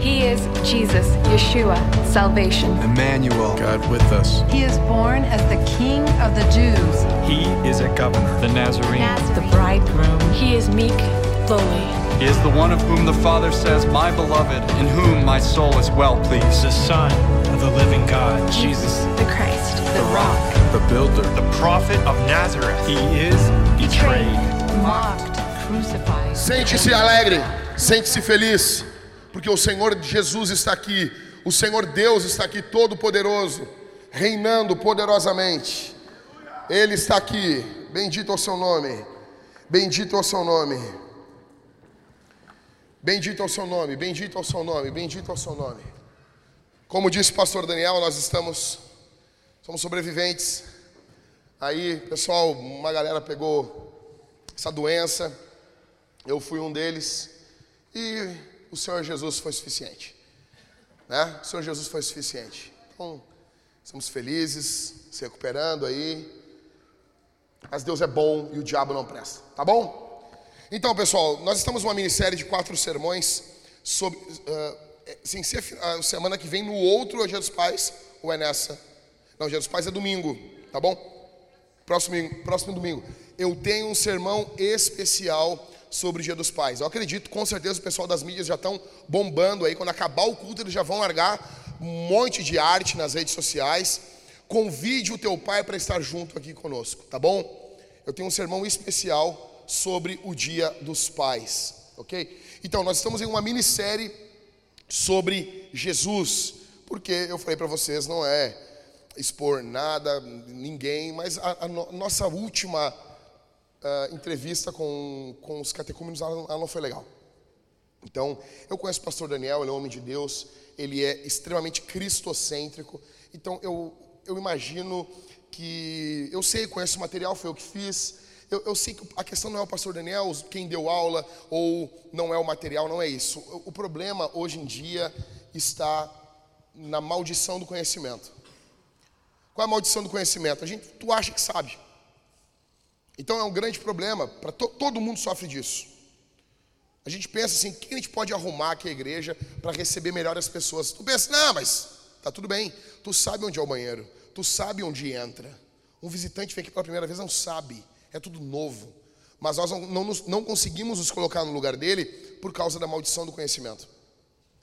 He is Jesus, Yeshua, salvation. Emmanuel, God with us. He is born as the King of the Jews. He is a governor, the Nazarene. The bridegroom. He is meek, lowly. He is the one of whom the Father says, My beloved, in whom my soul is well pleased. the Son of the living God, Jesus, the Christ, the rock. The builder. the prophet of Nazareth. He is betrayed. Mocked, crucified. Sente-se alegre, sente-se feliz, porque o Senhor Jesus está aqui, o Senhor Deus está aqui, todo-poderoso, reinando poderosamente. Ele está aqui, bendito é o seu nome, bendito é o seu nome, bendito é o seu nome, bendito é o seu nome, bendito é o seu nome. Como disse o pastor Daniel, nós estamos, somos sobreviventes. Aí, pessoal, uma galera pegou essa doença, eu fui um deles e o Senhor Jesus foi suficiente. Né? O Senhor Jesus foi suficiente. Então, estamos felizes, se recuperando aí. Mas Deus é bom e o diabo não presta, tá bom? Então, pessoal, nós estamos numa minissérie de quatro sermões sobre. ah, é, sem ser a semana que vem, no outro é Dia dos Pais, ou é nessa? Não, Dia dos Pais é domingo, tá bom? Próximo, próximo domingo. Eu tenho um sermão especial sobre o Dia dos Pais. Eu acredito, com certeza, o pessoal das mídias já estão bombando aí. Quando acabar o culto, eles já vão largar um monte de arte nas redes sociais. Convide o teu pai para estar junto aqui conosco, tá bom? Eu tenho um sermão especial sobre o Dia dos Pais, ok? Então, nós estamos em uma minissérie sobre Jesus, porque eu falei para vocês, não é expor nada, ninguém, mas a, a no- nossa última ah, entrevista com, com os catecúmenos, ela, ela não foi legal. Então, eu conheço o pastor Daniel, ele é um homem de Deus, ele é extremamente cristocêntrico. Então, eu, eu imagino que. Eu sei, conheço o material, foi eu que fiz. Eu, eu sei que a questão não é o pastor Daniel, quem deu aula, ou não é o material, não é isso. O, o problema hoje em dia está na maldição do conhecimento. Qual é a maldição do conhecimento? A gente, tu acha que sabe. Então é um grande problema, para todo mundo sofre disso. A gente pensa assim, o que a gente pode arrumar aqui a igreja para receber melhor as pessoas? Tu pensa, não, mas tá tudo bem. Tu sabe onde é o banheiro, tu sabe onde entra. Um visitante vem aqui pela primeira vez, não sabe, é tudo novo. Mas nós não, não, não conseguimos nos colocar no lugar dele por causa da maldição do conhecimento.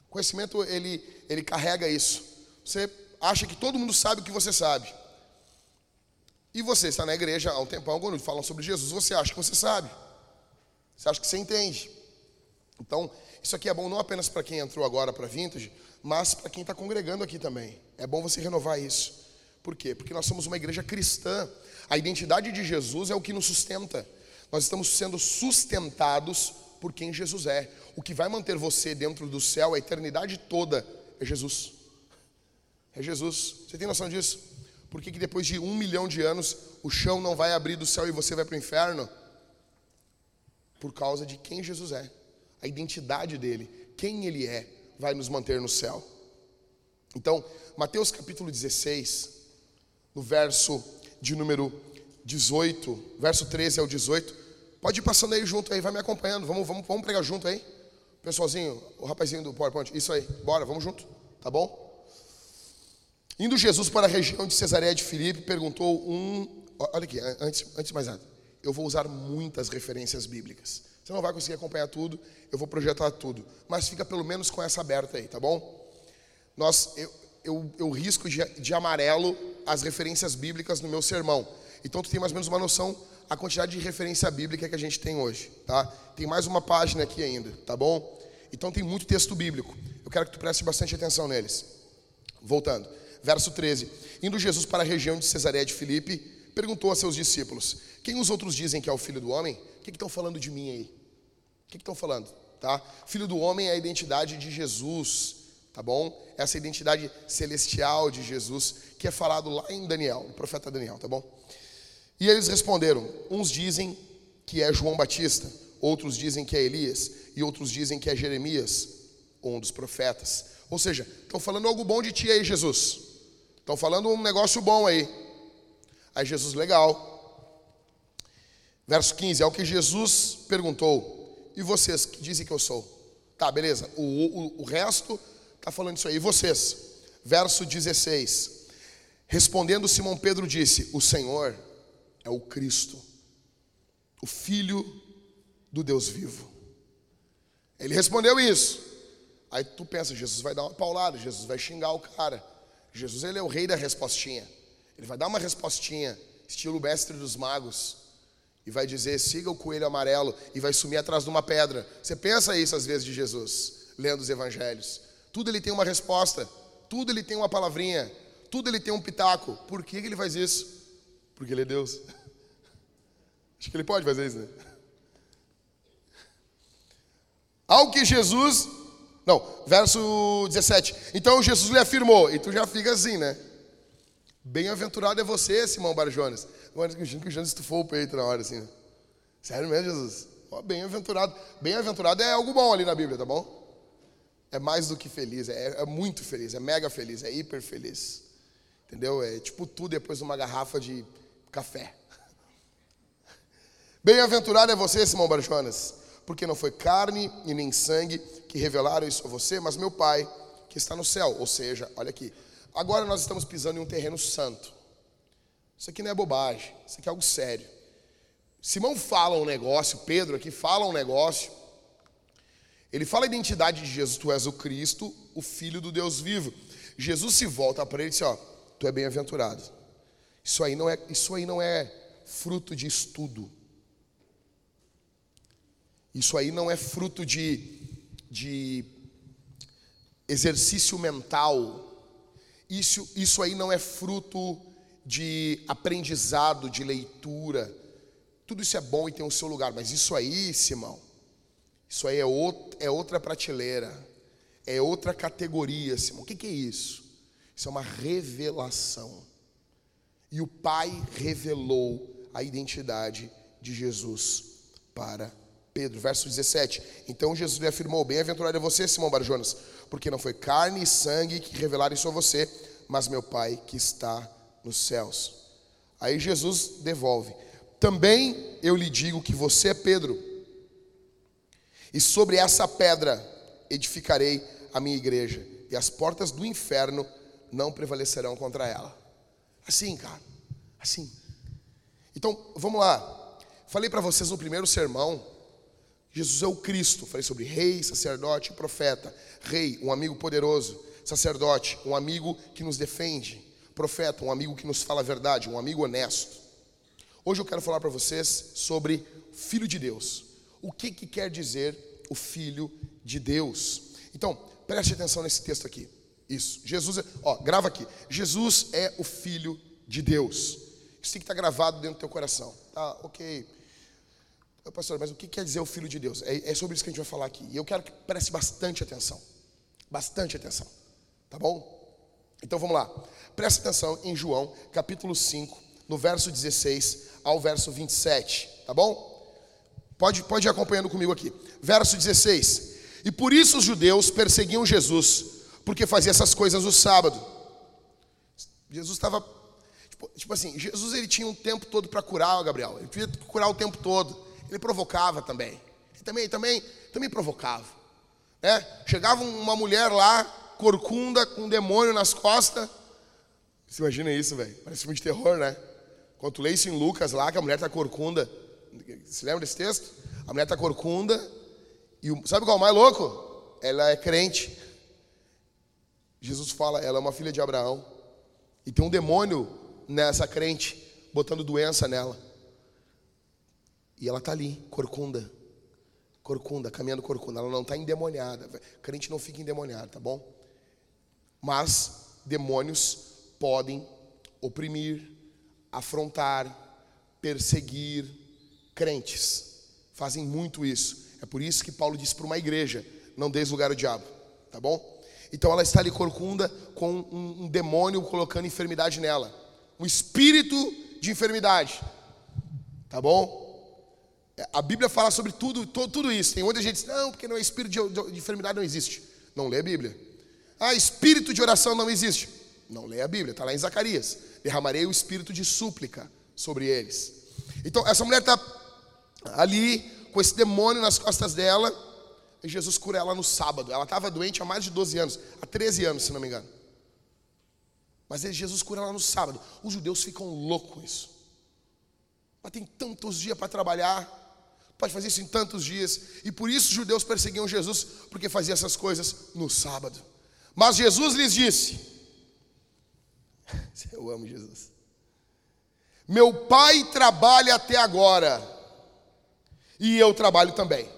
O conhecimento, ele, ele carrega isso. Você acha que todo mundo sabe o que você sabe. E você está na igreja há um tempão, quando falam sobre Jesus, você acha que você sabe. Você acha que você entende. Então, isso aqui é bom não apenas para quem entrou agora para Vintage, mas para quem está congregando aqui também. É bom você renovar isso. Por quê? Porque nós somos uma igreja cristã. A identidade de Jesus é o que nos sustenta. Nós estamos sendo sustentados por quem Jesus é. O que vai manter você dentro do céu a eternidade toda é Jesus. É Jesus. Você tem noção disso? Por que, que depois de um milhão de anos o chão não vai abrir do céu e você vai para o inferno? Por causa de quem Jesus é. A identidade dele, quem ele é, vai nos manter no céu. Então, Mateus capítulo 16, no verso de número 18, verso 13 ao 18. Pode ir passando aí junto aí, vai me acompanhando. Vamos, vamos, vamos pregar junto aí. Pessoalzinho, o rapazinho do PowerPoint, isso aí, bora, vamos junto, tá bom? Indo Jesus para a região de Cesareia de Filipe, perguntou um. Olha aqui, antes, antes de mais nada, eu vou usar muitas referências bíblicas. Você não vai conseguir acompanhar tudo, eu vou projetar tudo, mas fica pelo menos com essa aberta aí, tá bom? Nós, eu, eu, eu risco de, de amarelo as referências bíblicas no meu sermão. Então tu tem mais ou menos uma noção a quantidade de referência bíblica que a gente tem hoje, tá? Tem mais uma página aqui ainda, tá bom? Então tem muito texto bíblico. Eu quero que tu preste bastante atenção neles. Voltando, verso 13. Indo Jesus para a região de Cesareia de Filipe, perguntou a seus discípulos: Quem os outros dizem que é o filho do homem? O que estão falando de mim aí? O que estão falando? Tá? Filho do homem é a identidade de Jesus, tá bom? Essa identidade celestial de Jesus que é falado lá em Daniel, no profeta Daniel, tá bom? E eles responderam: Uns dizem que é João Batista, outros dizem que é Elias, e outros dizem que é Jeremias, um dos profetas. Ou seja, estão falando algo bom de ti aí, Jesus. Estão falando um negócio bom aí. Aí Jesus, legal. Verso 15, ao que Jesus perguntou: E vocês que dizem que eu sou? Tá, beleza. O, o, o resto está falando isso aí. E vocês? Verso 16. Respondendo Simão Pedro disse: O Senhor é o Cristo, o Filho do Deus vivo. Ele respondeu isso. Aí tu pensa, Jesus vai dar uma paulada, Jesus vai xingar o cara. Jesus ele é o rei da respostinha. Ele vai dar uma respostinha, estilo mestre dos magos, e vai dizer: siga o coelho amarelo, e vai sumir atrás de uma pedra. Você pensa isso às vezes de Jesus, lendo os evangelhos. Tudo ele tem uma resposta, tudo ele tem uma palavrinha, tudo ele tem um pitaco. Por que ele faz isso? Porque ele é Deus. Acho que ele pode fazer isso, né? Ao que Jesus. Não, verso 17. Então Jesus lhe afirmou, e tu já fica assim, né? Bem-aventurado é você, Simão Barjonas. Agora que o Jonas estufou o peito na hora, assim. Né? Sério mesmo, Jesus? Oh, bem-aventurado. Bem-aventurado é algo bom ali na Bíblia, tá bom? É mais do que feliz, é, é muito feliz, é mega feliz, é hiper feliz. Entendeu? É tipo tu depois de uma garrafa de café. Bem-aventurado é você, Simão Barjonas, porque não foi carne e nem sangue que revelaram isso a você, mas meu Pai que está no céu. Ou seja, olha aqui, Agora nós estamos pisando em um terreno santo. Isso aqui não é bobagem, isso aqui é algo sério. Simão fala um negócio, Pedro aqui fala um negócio. Ele fala a identidade de Jesus, tu és o Cristo, o Filho do Deus vivo. Jesus se volta para ele e diz: ó, tu é bem-aventurado. Isso aí não é, isso aí não é fruto de estudo. Isso aí não é fruto de, de exercício mental isso, isso aí não é fruto de aprendizado, de leitura. Tudo isso é bom e tem o seu lugar, mas isso aí, Simão, isso aí é, outro, é outra prateleira, é outra categoria, Simão. O que, que é isso? Isso é uma revelação. E o Pai revelou a identidade de Jesus para Pedro. Verso 17. Então Jesus lhe afirmou: Bem-aventurado é você, Simão Barjonas porque não foi carne e sangue que revelaram isso a você, mas meu Pai que está nos céus. Aí Jesus devolve: Também eu lhe digo que você é Pedro, e sobre essa pedra edificarei a minha igreja, e as portas do inferno não prevalecerão contra ela. Assim, cara, assim. Então, vamos lá. Falei para vocês no primeiro sermão Jesus é o Cristo. Falei sobre rei, sacerdote e profeta. Rei, um amigo poderoso. Sacerdote, um amigo que nos defende. Profeta, um amigo que nos fala a verdade, um amigo honesto. Hoje eu quero falar para vocês sobre Filho de Deus. O que, que quer dizer o Filho de Deus? Então, preste atenção nesse texto aqui. Isso. Jesus é, ó, grava aqui. Jesus é o Filho de Deus. Isso tem que estar gravado dentro do teu coração. Tá, ok. Pastor, mas o que quer dizer o Filho de Deus? É, é sobre isso que a gente vai falar aqui. E eu quero que preste bastante atenção. Bastante atenção. Tá bom? Então vamos lá. Preste atenção em João, capítulo 5, no verso 16 ao verso 27. Tá bom? Pode, pode ir acompanhando comigo aqui. Verso 16. E por isso os judeus perseguiam Jesus, porque fazia essas coisas no sábado. Jesus estava. Tipo, tipo, assim, Jesus ele tinha um tempo todo para curar, Gabriel. Ele podia curar o tempo todo ele provocava também. Ele também, também, também provocava. Né? Chegava uma mulher lá, corcunda, com um demônio nas costas. Você imagina isso, velho? Parece filme de terror, né? Quando tu lê isso em Lucas lá, que a mulher está corcunda. Você lembra desse texto? A mulher está corcunda. E o, sabe qual é o mais louco? Ela é crente. Jesus fala, ela é uma filha de Abraão. E tem um demônio nessa crente, botando doença nela. E ela está ali, corcunda. Corcunda, caminhando corcunda. Ela não está endemoniada. Crente não fica endemoniado, tá bom? Mas demônios podem oprimir, afrontar, perseguir crentes. Fazem muito isso. É por isso que Paulo disse para uma igreja: não deis lugar ao diabo, tá bom? Então ela está ali corcunda com um, um demônio colocando enfermidade nela, um espírito de enfermidade, tá bom? A Bíblia fala sobre tudo, tudo, tudo isso. Tem muita gente que diz, não, porque não é espírito de, de, de, enfermidade, não existe. Não lê a Bíblia. Ah, espírito de oração não existe. Não lê a Bíblia, está lá em Zacarias. Derramarei o espírito de súplica sobre eles. Então, essa mulher está ali com esse demônio nas costas dela, e Jesus cura ela no sábado. Ela estava doente há mais de 12 anos, há 13 anos, se não me engano. Mas ele, Jesus cura ela no sábado. Os judeus ficam loucos com isso. Mas tem tantos dias para trabalhar, pode fazer isso em tantos dias. E por isso os judeus perseguiam Jesus, porque fazia essas coisas no sábado. Mas Jesus lhes disse: Eu amo Jesus. Meu pai trabalha até agora, e eu trabalho também.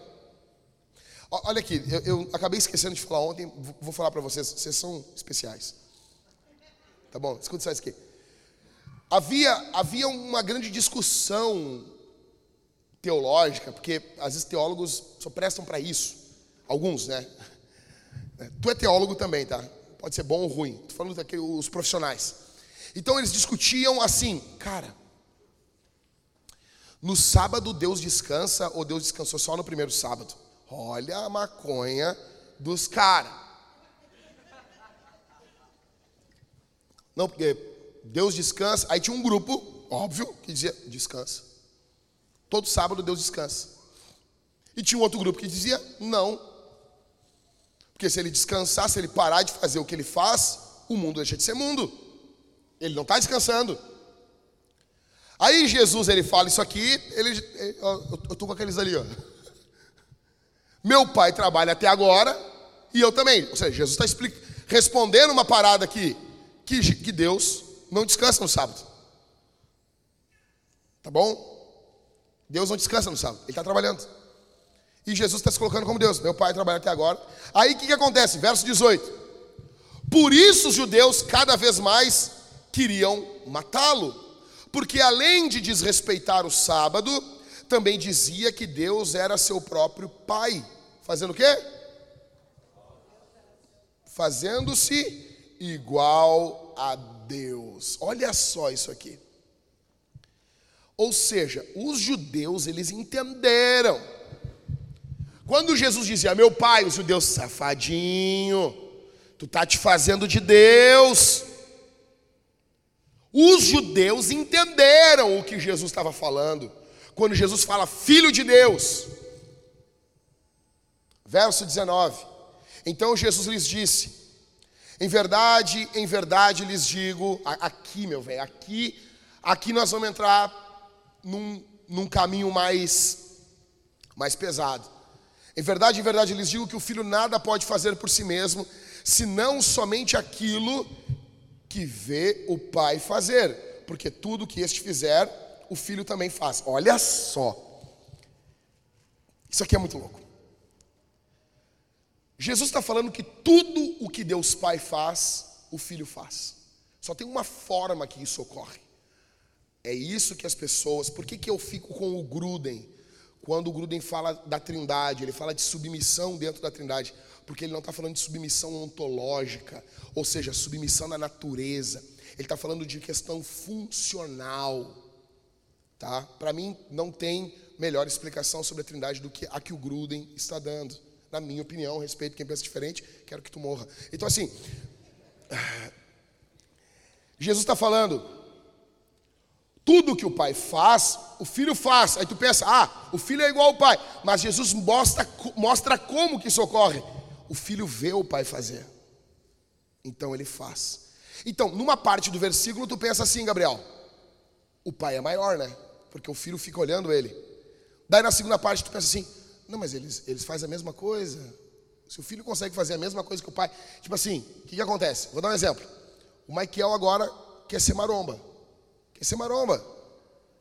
Olha aqui, eu, eu acabei esquecendo de falar ontem, vou falar para vocês, vocês são especiais. Tá bom? Escuta só isso aqui. Havia, havia uma grande discussão teológica, porque às vezes teólogos só prestam para isso. Alguns, né? Tu é teólogo também, tá? Pode ser bom ou ruim. Estou falando daqui os profissionais. Então eles discutiam assim, cara. No sábado Deus descansa ou Deus descansou só no primeiro sábado? Olha a maconha dos caras. Não, porque Deus descansa. Aí tinha um grupo, óbvio, que dizia: descansa. Todo sábado Deus descansa. E tinha um outro grupo que dizia: não. Porque se ele descansar, se ele parar de fazer o que ele faz, o mundo deixa de ser mundo. Ele não está descansando. Aí Jesus ele fala isso aqui, ele, eu estou com aqueles ali, ó. Meu pai trabalha até agora e eu também. Ou seja, Jesus está respondendo uma parada aqui que, que Deus não descansa no sábado. Tá bom? Deus não descansa no sábado, Ele está trabalhando. E Jesus está se colocando como Deus. Meu pai trabalha até agora. Aí o que, que acontece? Verso 18. Por isso os judeus cada vez mais queriam matá-lo. Porque além de desrespeitar o sábado, também dizia que Deus era seu próprio pai. Fazendo o quê? Fazendo-se igual a Deus. Olha só isso aqui. Ou seja, os judeus eles entenderam. Quando Jesus dizia, meu pai, os judeus, safadinho, tu tá te fazendo de Deus. Os judeus entenderam o que Jesus estava falando. Quando Jesus fala filho de Deus. Verso 19. Então Jesus lhes disse: em verdade, em verdade lhes digo, aqui, meu velho, aqui, aqui nós vamos entrar num, num caminho mais, mais pesado. Em verdade, em verdade lhes digo que o filho nada pode fazer por si mesmo, senão somente aquilo que vê o pai fazer, porque tudo que este fizer, o filho também faz. Olha só. Isso aqui é muito louco. Jesus está falando que tudo o que Deus Pai faz, o Filho faz. Só tem uma forma que isso ocorre. É isso que as pessoas. Por que, que eu fico com o Gruden? Quando o Gruden fala da trindade, ele fala de submissão dentro da trindade. Porque ele não está falando de submissão ontológica, ou seja, submissão na natureza. Ele está falando de questão funcional. Tá? Para mim, não tem melhor explicação sobre a trindade do que a que o Gruden está dando na minha opinião, respeito quem pensa diferente, quero que tu morra. Então, assim, Jesus está falando, tudo que o pai faz, o filho faz. Aí tu pensa, ah, o filho é igual ao pai, mas Jesus mostra, mostra como que isso ocorre. O filho vê o pai fazer, então ele faz. Então, numa parte do versículo, tu pensa assim, Gabriel, o pai é maior, né? Porque o filho fica olhando ele. Daí na segunda parte, tu pensa assim, não, mas eles, eles fazem a mesma coisa. Se o filho consegue fazer a mesma coisa que o pai. Tipo assim, o que, que acontece? Vou dar um exemplo. O Michael agora quer ser maromba. Quer ser maromba.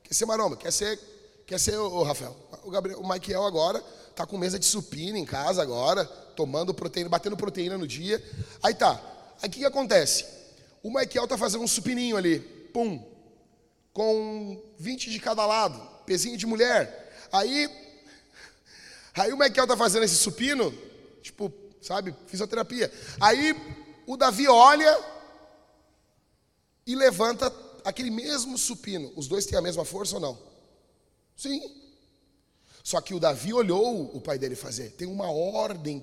Quer ser maromba. Quer ser. Quer ser o, Rafael. O, Gabriel, o Michael agora está com mesa de supina em casa agora, tomando proteína, batendo proteína no dia. Aí tá. Aí o que, que acontece? O Michael está fazendo um supininho ali. Pum. Com 20 de cada lado. Pezinho de mulher. Aí Aí o Michael tá fazendo esse supino, tipo, sabe, fisioterapia. Aí o Davi olha e levanta aquele mesmo supino. Os dois têm a mesma força ou não? Sim. Só que o Davi olhou o pai dele fazer. Tem uma ordem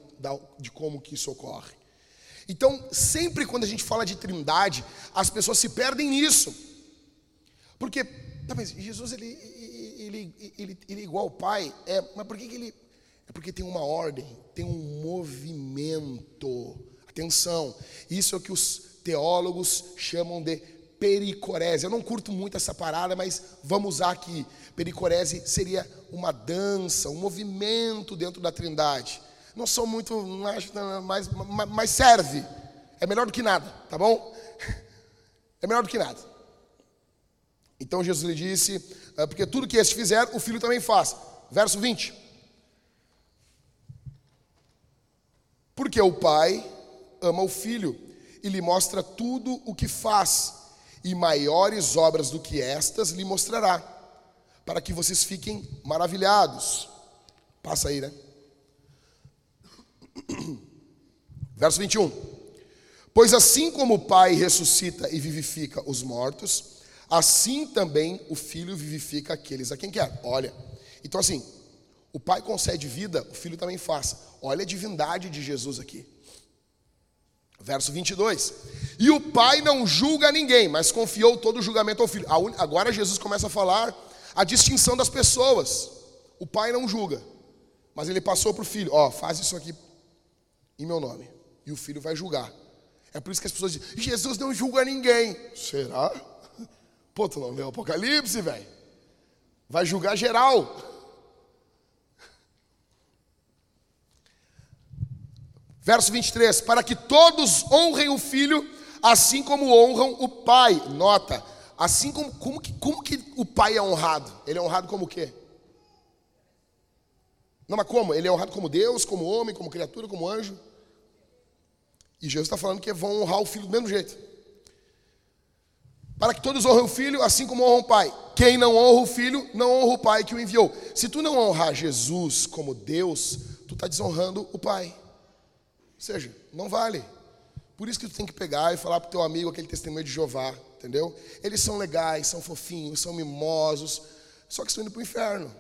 de como que isso ocorre. Então, sempre quando a gente fala de trindade, as pessoas se perdem nisso. Porque, tá, mas Jesus, ele, ele, ele, ele, é igual ao pai, é, mas por que, que ele É porque tem uma ordem, tem um movimento. Atenção, isso é o que os teólogos chamam de pericorese. Eu não curto muito essa parada, mas vamos usar aqui. Pericorese seria uma dança, um movimento dentro da Trindade. Não sou muito, acho, mas, mas, mas serve. É melhor do que nada, tá bom? É melhor do que nada. Então Jesus lhe disse: "Ah, Porque tudo que este fizer, o filho também faz. Verso 20. Porque o pai ama o filho e lhe mostra tudo o que faz, e maiores obras do que estas lhe mostrará, para que vocês fiquem maravilhados. Passa aí, né? Verso 21. Pois assim como o Pai ressuscita e vivifica os mortos, assim também o Filho vivifica aqueles a quem quer. Olha, então assim, o Pai concede vida, o Filho também faz. Olha a divindade de Jesus aqui. Verso 22. E o Pai não julga ninguém, mas confiou todo o julgamento ao Filho. Agora Jesus começa a falar a distinção das pessoas. O Pai não julga, mas ele passou para o Filho: Ó, faz isso aqui em meu nome. E o Filho vai julgar. É por isso que as pessoas dizem: Jesus não julga ninguém. Será? Pô, tu não leu o Apocalipse, velho? Vai julgar geral. Verso 23: Para que todos honrem o filho, assim como honram o pai. Nota, assim como, como, que, como que o pai é honrado? Ele é honrado como o quê? Não, mas como? Ele é honrado como Deus, como homem, como criatura, como anjo. E Jesus está falando que vão honrar o filho do mesmo jeito. Para que todos honrem o filho, assim como honram o pai. Quem não honra o filho, não honra o pai que o enviou. Se tu não honrar Jesus como Deus, tu está desonrando o pai. Ou seja, não vale. Por isso que tu tem que pegar e falar pro teu amigo aquele testemunho de Jeová, entendeu? Eles são legais, são fofinhos, são mimosos, só que estão indo para o inferno.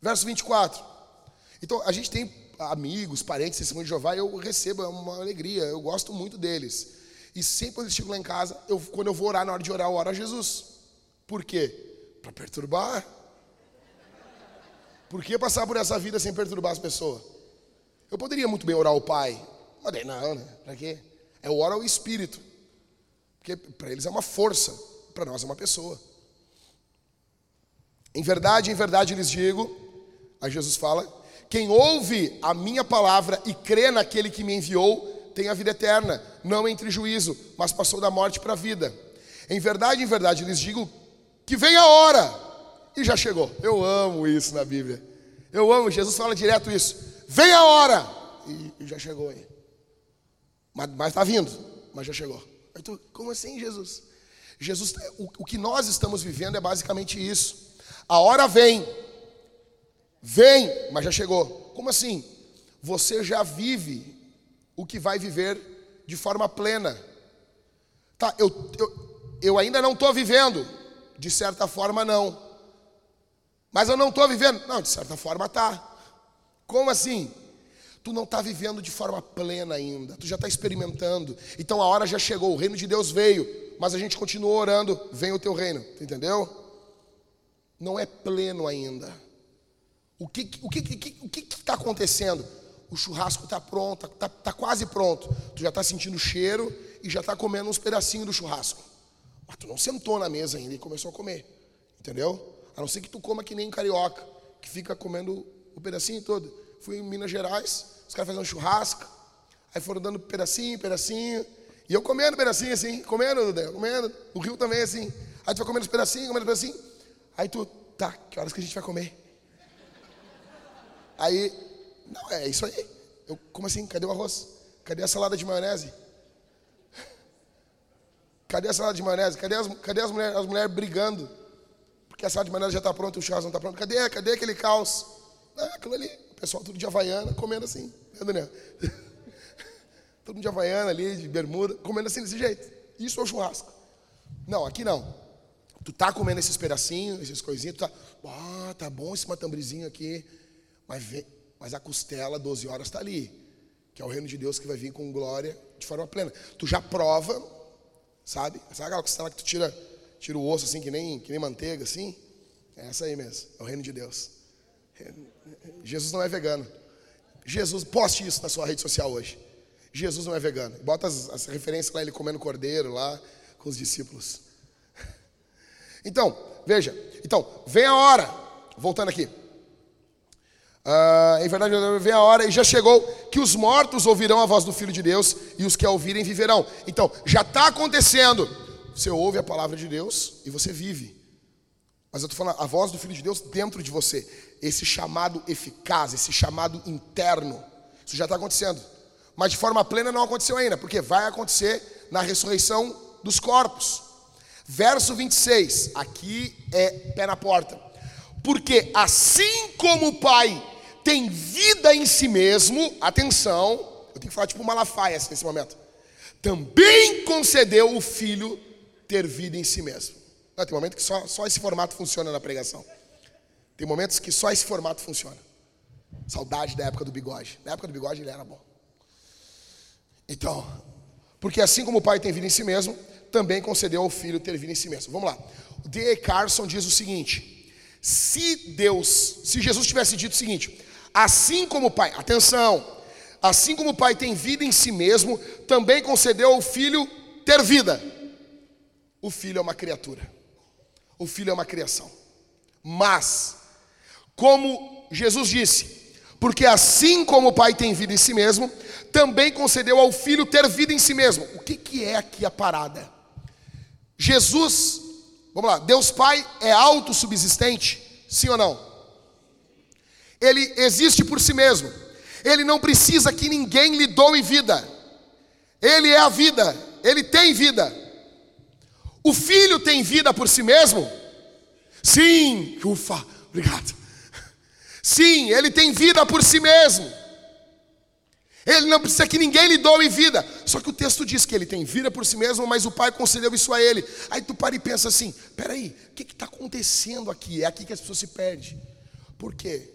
Verso 24. Então, a gente tem amigos, parentes, testemunho de Jeová, e eu recebo é uma alegria, eu gosto muito deles. E sempre quando eles chegam lá em casa, eu, quando eu vou orar, na hora de orar, eu oro a Jesus. Por quê? Para perturbar. Por que passar por essa vida sem perturbar as pessoas? Eu poderia muito bem orar ao Pai, mas daí não, né? Para quê? É o oro ao Espírito. Porque para eles é uma força, para nós é uma pessoa. Em verdade, em verdade lhes digo, aí Jesus fala: quem ouve a minha palavra e crê naquele que me enviou, tem a vida eterna, não entre juízo, mas passou da morte para a vida. Em verdade, em verdade lhes digo que vem a hora, e já chegou. Eu amo isso na Bíblia. Eu amo, Jesus fala direto isso. Vem a hora, e, e já chegou aí. Mas está vindo, mas já chegou. Como assim, Jesus? Jesus, o, o que nós estamos vivendo é basicamente isso. A hora vem, vem, mas já chegou. Como assim? Você já vive o que vai viver de forma plena. Tá, eu, eu, eu ainda não estou vivendo, de certa forma não. Mas eu não estou vivendo, não, de certa forma tá. Como assim? Tu não está vivendo de forma plena ainda, tu já está experimentando. Então a hora já chegou, o reino de Deus veio, mas a gente continua orando, vem o teu reino, entendeu? Não é pleno ainda. O que o que o que está acontecendo? O churrasco está pronto, está tá quase pronto. Tu já está sentindo o cheiro e já está comendo uns pedacinhos do churrasco. Mas tu não sentou na mesa ainda e começou a comer, entendeu? A não ser que tu coma que nem carioca, que fica comendo o pedacinho todo. Fui em Minas Gerais, os caras faziam um churrasco, aí foram dando pedacinho, pedacinho, e eu comendo pedacinho assim, comendo, Dudé, comendo. O Rio também assim. Aí tu vai comendo os pedacinhos, comendo pedacinho. Aí tu, tá, que horas que a gente vai comer? Aí, não, é isso aí. Eu, como assim? Cadê o arroz? Cadê a salada de maionese? Cadê a salada de maionese? Cadê as, cadê as mulheres as mulheres brigando? Porque a salada de maionese já está pronta, o churrasco não está pronto. Cadê, cadê aquele caos? É, aquilo ali. Pessoal tudo de Havaiana, comendo assim. Né, Daniel? Todo mundo de Havaiana ali, de bermuda, comendo assim desse jeito. Isso é o churrasco. Não, aqui não. Tu tá comendo esses pedacinhos, essas coisinhas, tu tá, ah, tá bom esse matambrezinho aqui. Mas, vem, mas a costela, 12 horas, está ali. Que é o reino de Deus que vai vir com glória de forma plena. Tu já prova, sabe? Sabe aquela costela que tu tira, tira o osso assim, que nem, que nem manteiga, assim? É essa aí mesmo, é o reino de Deus. Jesus não é vegano. Jesus, poste isso na sua rede social hoje. Jesus não é vegano. Bota as, as referências lá, ele comendo cordeiro lá com os discípulos. Então, veja. Então, vem a hora. Voltando aqui. Ah, em verdade, vem a hora e já chegou que os mortos ouvirão a voz do Filho de Deus e os que a ouvirem viverão. Então, já está acontecendo. Você ouve a palavra de Deus e você vive. Mas eu estou falando a voz do Filho de Deus dentro de você. Esse chamado eficaz, esse chamado interno. Isso já está acontecendo. Mas de forma plena não aconteceu ainda, porque vai acontecer na ressurreição dos corpos. Verso 26, aqui é pé na porta. Porque assim como o Pai tem vida em si mesmo, atenção, eu tenho que falar tipo Malafaia nesse momento. Também concedeu o Filho ter vida em si mesmo. Não, tem momento que só, só esse formato funciona na pregação. Tem momentos que só esse formato funciona. Saudade da época do bigode. Na época do bigode ele era bom. Então, porque assim como o Pai tem vida em si mesmo, também concedeu ao Filho ter vida em si mesmo. Vamos lá. O D.A. Carson diz o seguinte: se Deus, se Jesus tivesse dito o seguinte, assim como o Pai, atenção, assim como o Pai tem vida em si mesmo, também concedeu ao Filho ter vida. O Filho é uma criatura, o Filho é uma criação. Mas, como Jesus disse, porque assim como o Pai tem vida em si mesmo, também concedeu ao Filho ter vida em si mesmo. O que, que é aqui a parada? Jesus, vamos lá, Deus Pai é autossubsistente? Sim ou não? Ele existe por si mesmo. Ele não precisa que ninguém lhe doe vida. Ele é a vida, ele tem vida. O filho tem vida por si mesmo? Sim, ufa, obrigado. Sim, ele tem vida por si mesmo. Ele não precisa que ninguém lhe doe vida. Só que o texto diz que ele tem vida por si mesmo, mas o Pai concedeu isso a ele. Aí tu para e pensa assim: peraí, o que está acontecendo aqui? É aqui que as pessoas se perdem. Por quê?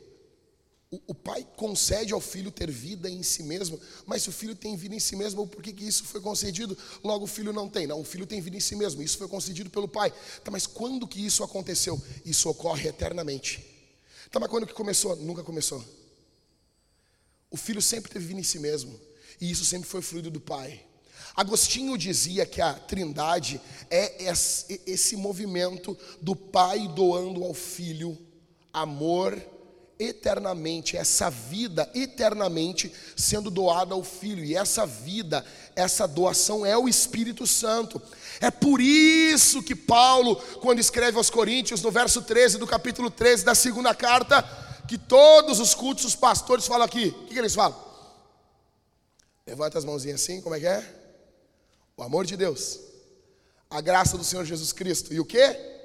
O, pai concede ao filho ter vida em si mesmo, mas se o filho tem vida em si mesmo, por que, que isso foi concedido? Logo o filho não tem. Não, o filho tem vida em si mesmo, isso foi concedido pelo pai. Tá, mas quando que isso aconteceu? Isso ocorre eternamente. Tá, mas quando que começou? Nunca começou. O filho sempre teve vida em si mesmo, e isso sempre foi fluido do pai. Agostinho dizia que a trindade é esse movimento do pai doando ao filho amor, eternamente, essa vida eternamente sendo doada ao Filho, e essa vida, essa doação é o Espírito Santo. É por isso que Paulo, quando escreve aos Coríntios, no verso 13 do capítulo 13 da segunda carta, que todos os cultos, os pastores falam aqui, o que, que eles falam? Levanta as mãozinhas assim, como é que é? O amor de Deus, a graça do Senhor Jesus Cristo, e o que?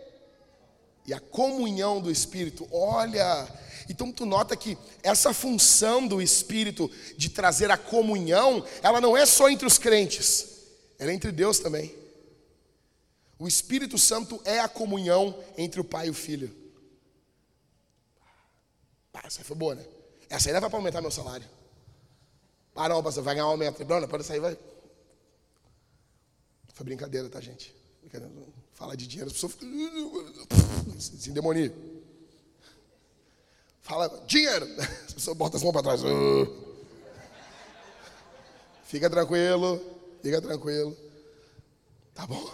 E a comunhão do Espírito. Olha, então tu nota que essa função do Espírito de trazer a comunhão, ela não é só entre os crentes, ela é entre Deus também. O Espírito Santo é a comunhão entre o Pai e o Filho. Ah, essa aí foi boa, né? Essa aí vai para aumentar meu salário. Ah, não, pastor, vai ganhar um aumento. Não, não, sair, vai. Foi brincadeira, tá, gente? Falar de dinheiro, as pessoas ficam. Se endemoniam. Fala, dinheiro. As pessoas botam as mãos para trás. Uh. Fica tranquilo, fica tranquilo. Tá bom?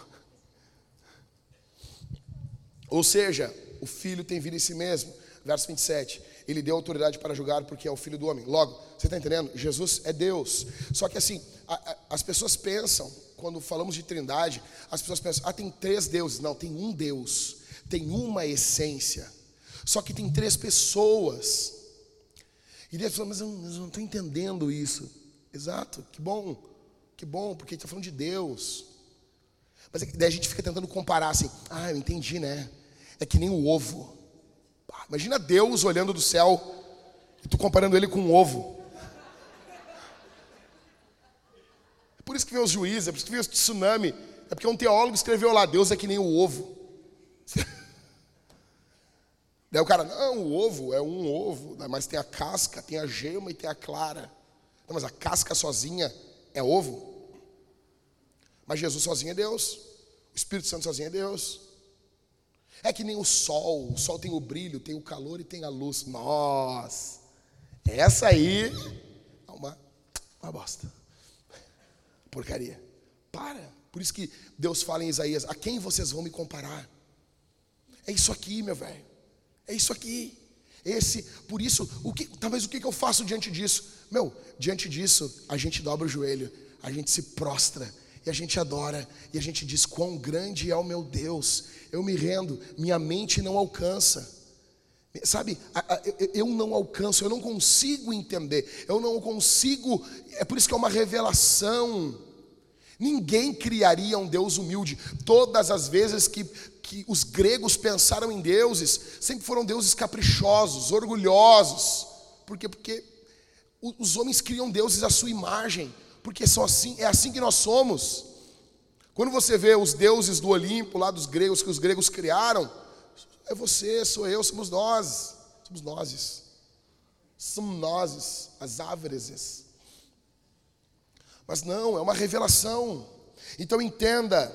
Ou seja, o filho tem vida em si mesmo. Verso 27. Ele deu autoridade para julgar porque é o filho do homem. Logo, você está entendendo? Jesus é Deus. Só que assim, a, a, as pessoas pensam, quando falamos de trindade, as pessoas pensam, ah, tem três deuses. Não, tem um Deus. Tem uma essência. Só que tem três pessoas. E Deus falou, mas eu, não estou entendendo isso. Exato, que bom, que bom, porque a gente está falando de Deus. Mas é daí a gente fica tentando comparar assim, ah, eu entendi, né? É que nem o ovo. Imagina Deus olhando do céu e tu comparando ele com um ovo. É por isso que vem os juízes, é por isso que vem o tsunami. É porque um teólogo escreveu lá, Deus é que nem o ovo. Daí o cara, não, o ovo é um ovo, né, mas tem a casca, tem a gema e tem a clara. Não, mas a casca sozinha é ovo? Mas Jesus sozinho é Deus. O Espírito Santo sozinho é Deus. É que nem o sol, o sol tem o brilho, tem o calor e tem a luz. Nossa, essa aí é uma, uma bosta. Porcaria. Para. Por isso que Deus fala em Isaías: a quem vocês vão me comparar? É isso aqui, meu velho. É isso aqui. Esse, por isso, o que, talvez o que eu faço diante disso? Meu, diante disso, a gente dobra o joelho, a gente se prostra e a gente adora e a gente diz quão grande é o meu Deus. Eu me rendo, minha mente não alcança. Sabe, eu não alcanço, eu não consigo entender, eu não consigo, é por isso que é uma revelação. Ninguém criaria um Deus humilde. Todas as vezes que, que os gregos pensaram em deuses, sempre foram deuses caprichosos, orgulhosos. Por quê? Porque os homens criam deuses à sua imagem, porque são assim, é assim que nós somos. Quando você vê os deuses do Olimpo, lá dos gregos, que os gregos criaram, é você, sou eu, somos nós. Somos nós. Somos nós, as árvores. Mas não, é uma revelação. Então entenda,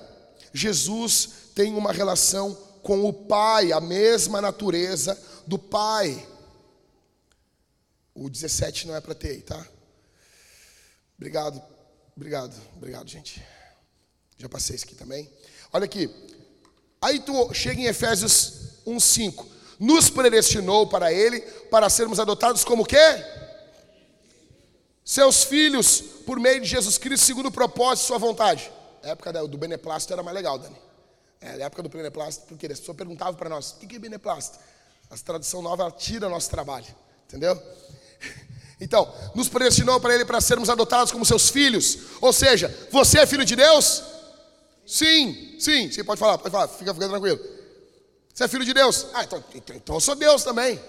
Jesus tem uma relação com o Pai, a mesma natureza do Pai. O 17 não é para ter, tá? Obrigado, obrigado, obrigado, gente. Já passei isso aqui também. Olha aqui. Aí tu chega em Efésios 1:5. Nos predestinou para ele para sermos adotados como quê? Seus filhos por meio de Jesus Cristo, segundo o propósito e sua vontade. A época do beneplácito era mais legal, Dani. É, a época do beneplácito, porque as pessoas perguntavam para nós: o que é beneplácito? A tradução nova tira nosso trabalho, entendeu? Então, nos predestinou para Ele para sermos adotados como seus filhos. Ou seja, você é filho de Deus? Sim, sim, sim, pode falar, pode falar, fica, fica tranquilo. Você é filho de Deus? Ah, então, então, então eu sou Deus também.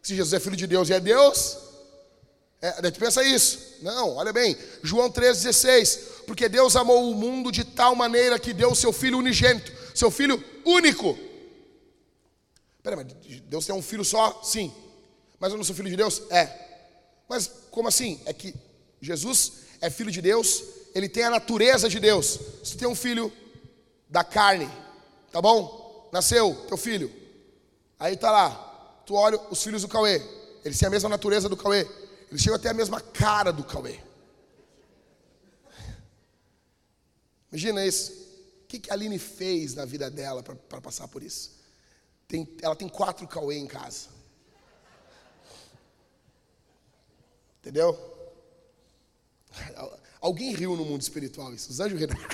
Se Jesus é filho de Deus e é Deus, é, a gente pensa isso. Não, olha bem, João 3,16. Porque Deus amou o mundo de tal maneira que deu o seu filho unigênito, seu filho único. Peraí, mas Deus tem um filho só? Sim. Mas eu não sou filho de Deus? É. Mas como assim? É que Jesus é filho de Deus, ele tem a natureza de Deus. Se tem um filho da carne, tá bom? Nasceu teu filho. Aí tá lá, tu olha os filhos do Cauê, eles têm a mesma natureza do Cauê. Eles chegam até a mesma cara do Cauê. Imagina isso. O que, a Aline fez na vida dela para passar por isso? Tem, ela tem quatro Cauê em casa. Entendeu? Alguém riu no mundo espiritual isso. Os anjos riram.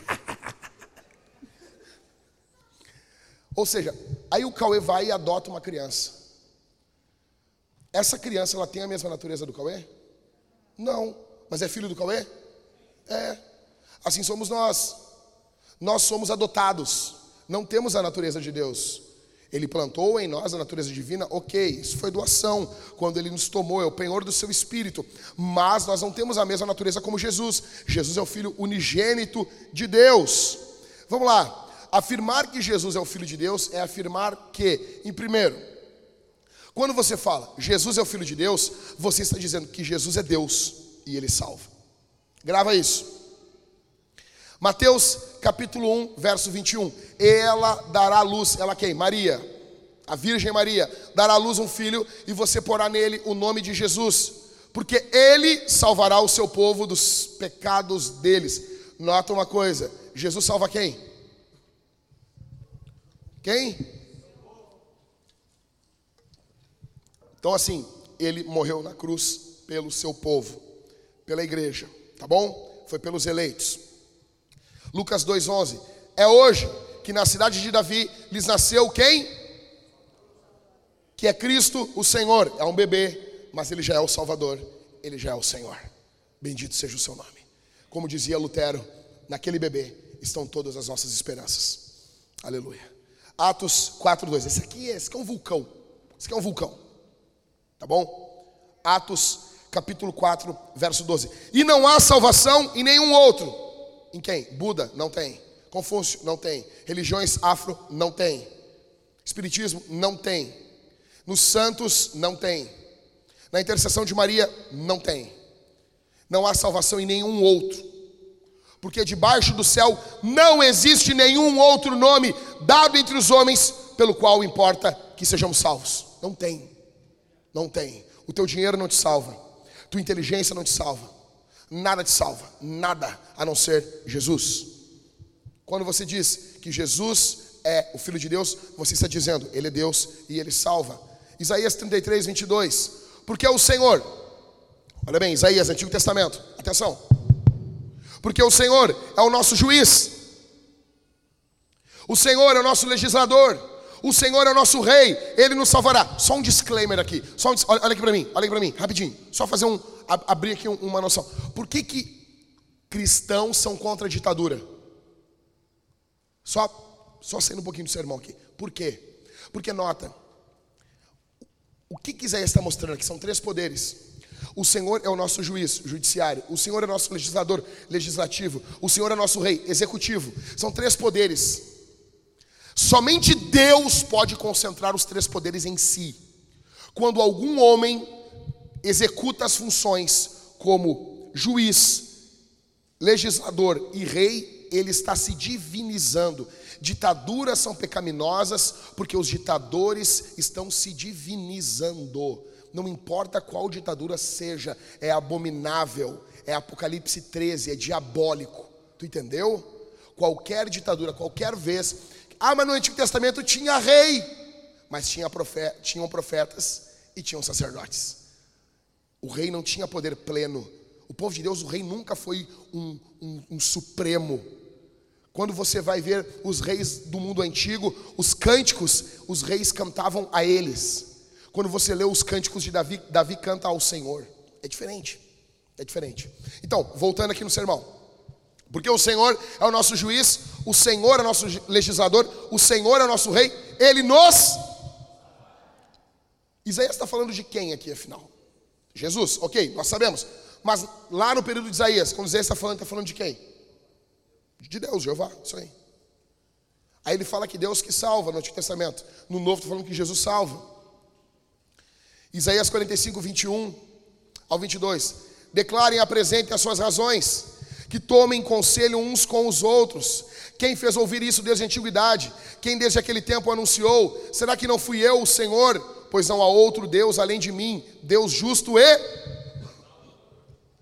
Ou seja, aí o Cauê vai e adota uma criança. Essa criança, ela tem a mesma natureza do Cauê? Não. Mas é filho do Cauê? É. Assim somos nós. Nós somos adotados. Não temos a natureza de Deus. Ele plantou em nós a natureza divina, ok, isso foi doação, quando ele nos tomou, é o penhor do seu espírito, mas nós não temos a mesma natureza como Jesus. Jesus é o Filho unigênito de Deus. Vamos lá, afirmar que Jesus é o Filho de Deus é afirmar que, em primeiro, quando você fala Jesus é o Filho de Deus, você está dizendo que Jesus é Deus e ele salva. Grava isso. Mateus capítulo 1, verso 21. Ela dará luz, ela quem? Maria, a Virgem Maria, dará luz um filho e você porá nele o nome de Jesus, porque ele salvará o seu povo dos pecados deles. Nota uma coisa: Jesus salva quem? Quem? Então, assim, ele morreu na cruz pelo seu povo, pela igreja, tá bom? Foi pelos eleitos. Lucas 2,11. É hoje que na cidade de Davi lhes nasceu quem? Que é Cristo o Senhor. É um bebê, mas ele já é o Salvador, ele já é o Senhor. Bendito seja o seu nome. Como dizia Lutero, naquele bebê estão todas as nossas esperanças. Aleluia. Atos 4:2. Esse aqui, é, esse aqui é um vulcão. Esse aqui é um vulcão. Tá bom? Atos capítulo 4, verso 12. E não há salvação em nenhum outro em quem? Buda? Não tem. Confúcio? Não tem. Religiões afro? Não tem. Espiritismo? Não tem. Nos santos? Não tem. Na intercessão de Maria? Não tem. Não há salvação em nenhum outro. Porque debaixo do céu não existe nenhum outro nome dado entre os homens pelo qual importa que sejamos salvos. Não tem. Não tem. O teu dinheiro não te salva. Tua inteligência não te salva. Nada te salva. Nada a não ser Jesus. Quando você diz que Jesus é o Filho de Deus, você está dizendo, Ele é Deus e Ele salva. Isaías 33, 22. Porque o Senhor, olha bem, Isaías, Antigo Testamento, atenção. Porque o Senhor é o nosso juiz, o Senhor é o nosso legislador, o Senhor é o nosso rei, Ele nos salvará. Só um disclaimer aqui, só um, olha, olha aqui para mim, olha aqui para mim, rapidinho, só fazer um, abrir aqui uma noção. Por que que cristãos são contra a ditadura? Só, só saindo um pouquinho do sermão aqui. Por quê? Porque nota, o que quiser está mostrando aqui são três poderes. O Senhor é o nosso juiz, judiciário. O Senhor é o nosso legislador, legislativo. O Senhor é o nosso rei, executivo. São três poderes. Somente Deus pode concentrar os três poderes em si. Quando algum homem executa as funções como juiz, legislador e rei, ele está se divinizando. Ditaduras são pecaminosas porque os ditadores estão se divinizando. Não importa qual ditadura seja, é abominável, é Apocalipse 13, é diabólico. Tu entendeu? Qualquer ditadura, qualquer vez. Ah, mas no Antigo Testamento tinha rei, mas tinha profeta, tinham profetas e tinham sacerdotes. O rei não tinha poder pleno. O povo de Deus, o rei nunca foi um, um, um supremo quando você vai ver os reis do mundo antigo, os cânticos, os reis cantavam a eles. Quando você lê os cânticos de Davi, Davi canta ao Senhor. É diferente. É diferente. Então, voltando aqui no sermão. Porque o Senhor é o nosso juiz, o Senhor é o nosso legislador, o Senhor é o nosso rei, ele nos. Isaías está falando de quem aqui, afinal? Jesus, ok, nós sabemos. Mas lá no período de Isaías, quando Isaías está falando, está falando de quem? De Deus, Jeová, isso aí. Aí ele fala que Deus que salva no Antigo Testamento. No Novo está falando que Jesus salva. Isaías 45, 21 ao 22. Declarem, apresentem as suas razões, que tomem conselho uns com os outros. Quem fez ouvir isso desde a antiguidade? Quem desde aquele tempo anunciou? Será que não fui eu, o Senhor? Pois não há outro Deus além de mim, Deus justo e.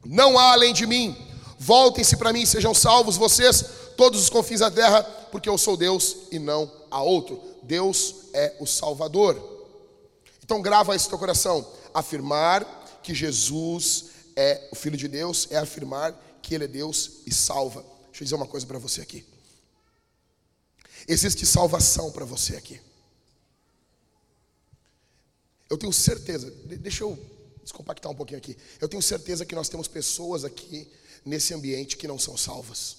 Não há além de mim. Voltem-se para mim, sejam salvos vocês, todos os confins da terra, porque eu sou Deus e não há outro. Deus é o Salvador. Então grava isso no teu coração. Afirmar que Jesus é o Filho de Deus é afirmar que Ele é Deus e salva. Deixa eu dizer uma coisa para você aqui. Existe salvação para você aqui. Eu tenho certeza, deixa eu descompactar um pouquinho aqui. Eu tenho certeza que nós temos pessoas aqui nesse ambiente que não são salvas.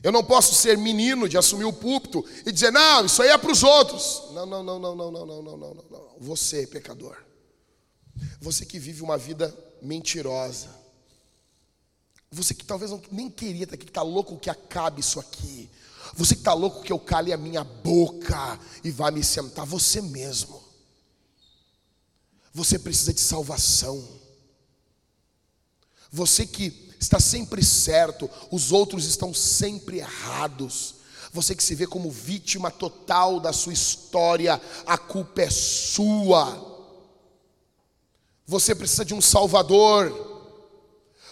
Eu não posso ser menino de assumir o púlpito e dizer, não, isso aí é para os outros. Não, não, não, não, não, não, não, não, não, não. Você, pecador. Você que vive uma vida mentirosa. Você que talvez não, nem queria estar aqui, que está louco que acabe isso aqui. Você que está louco que eu cale a minha boca e vá me sentar. Você mesmo. Você precisa de salvação. Você que está sempre certo, os outros estão sempre errados. Você que se vê como vítima total da sua história, a culpa é sua. Você precisa de um Salvador.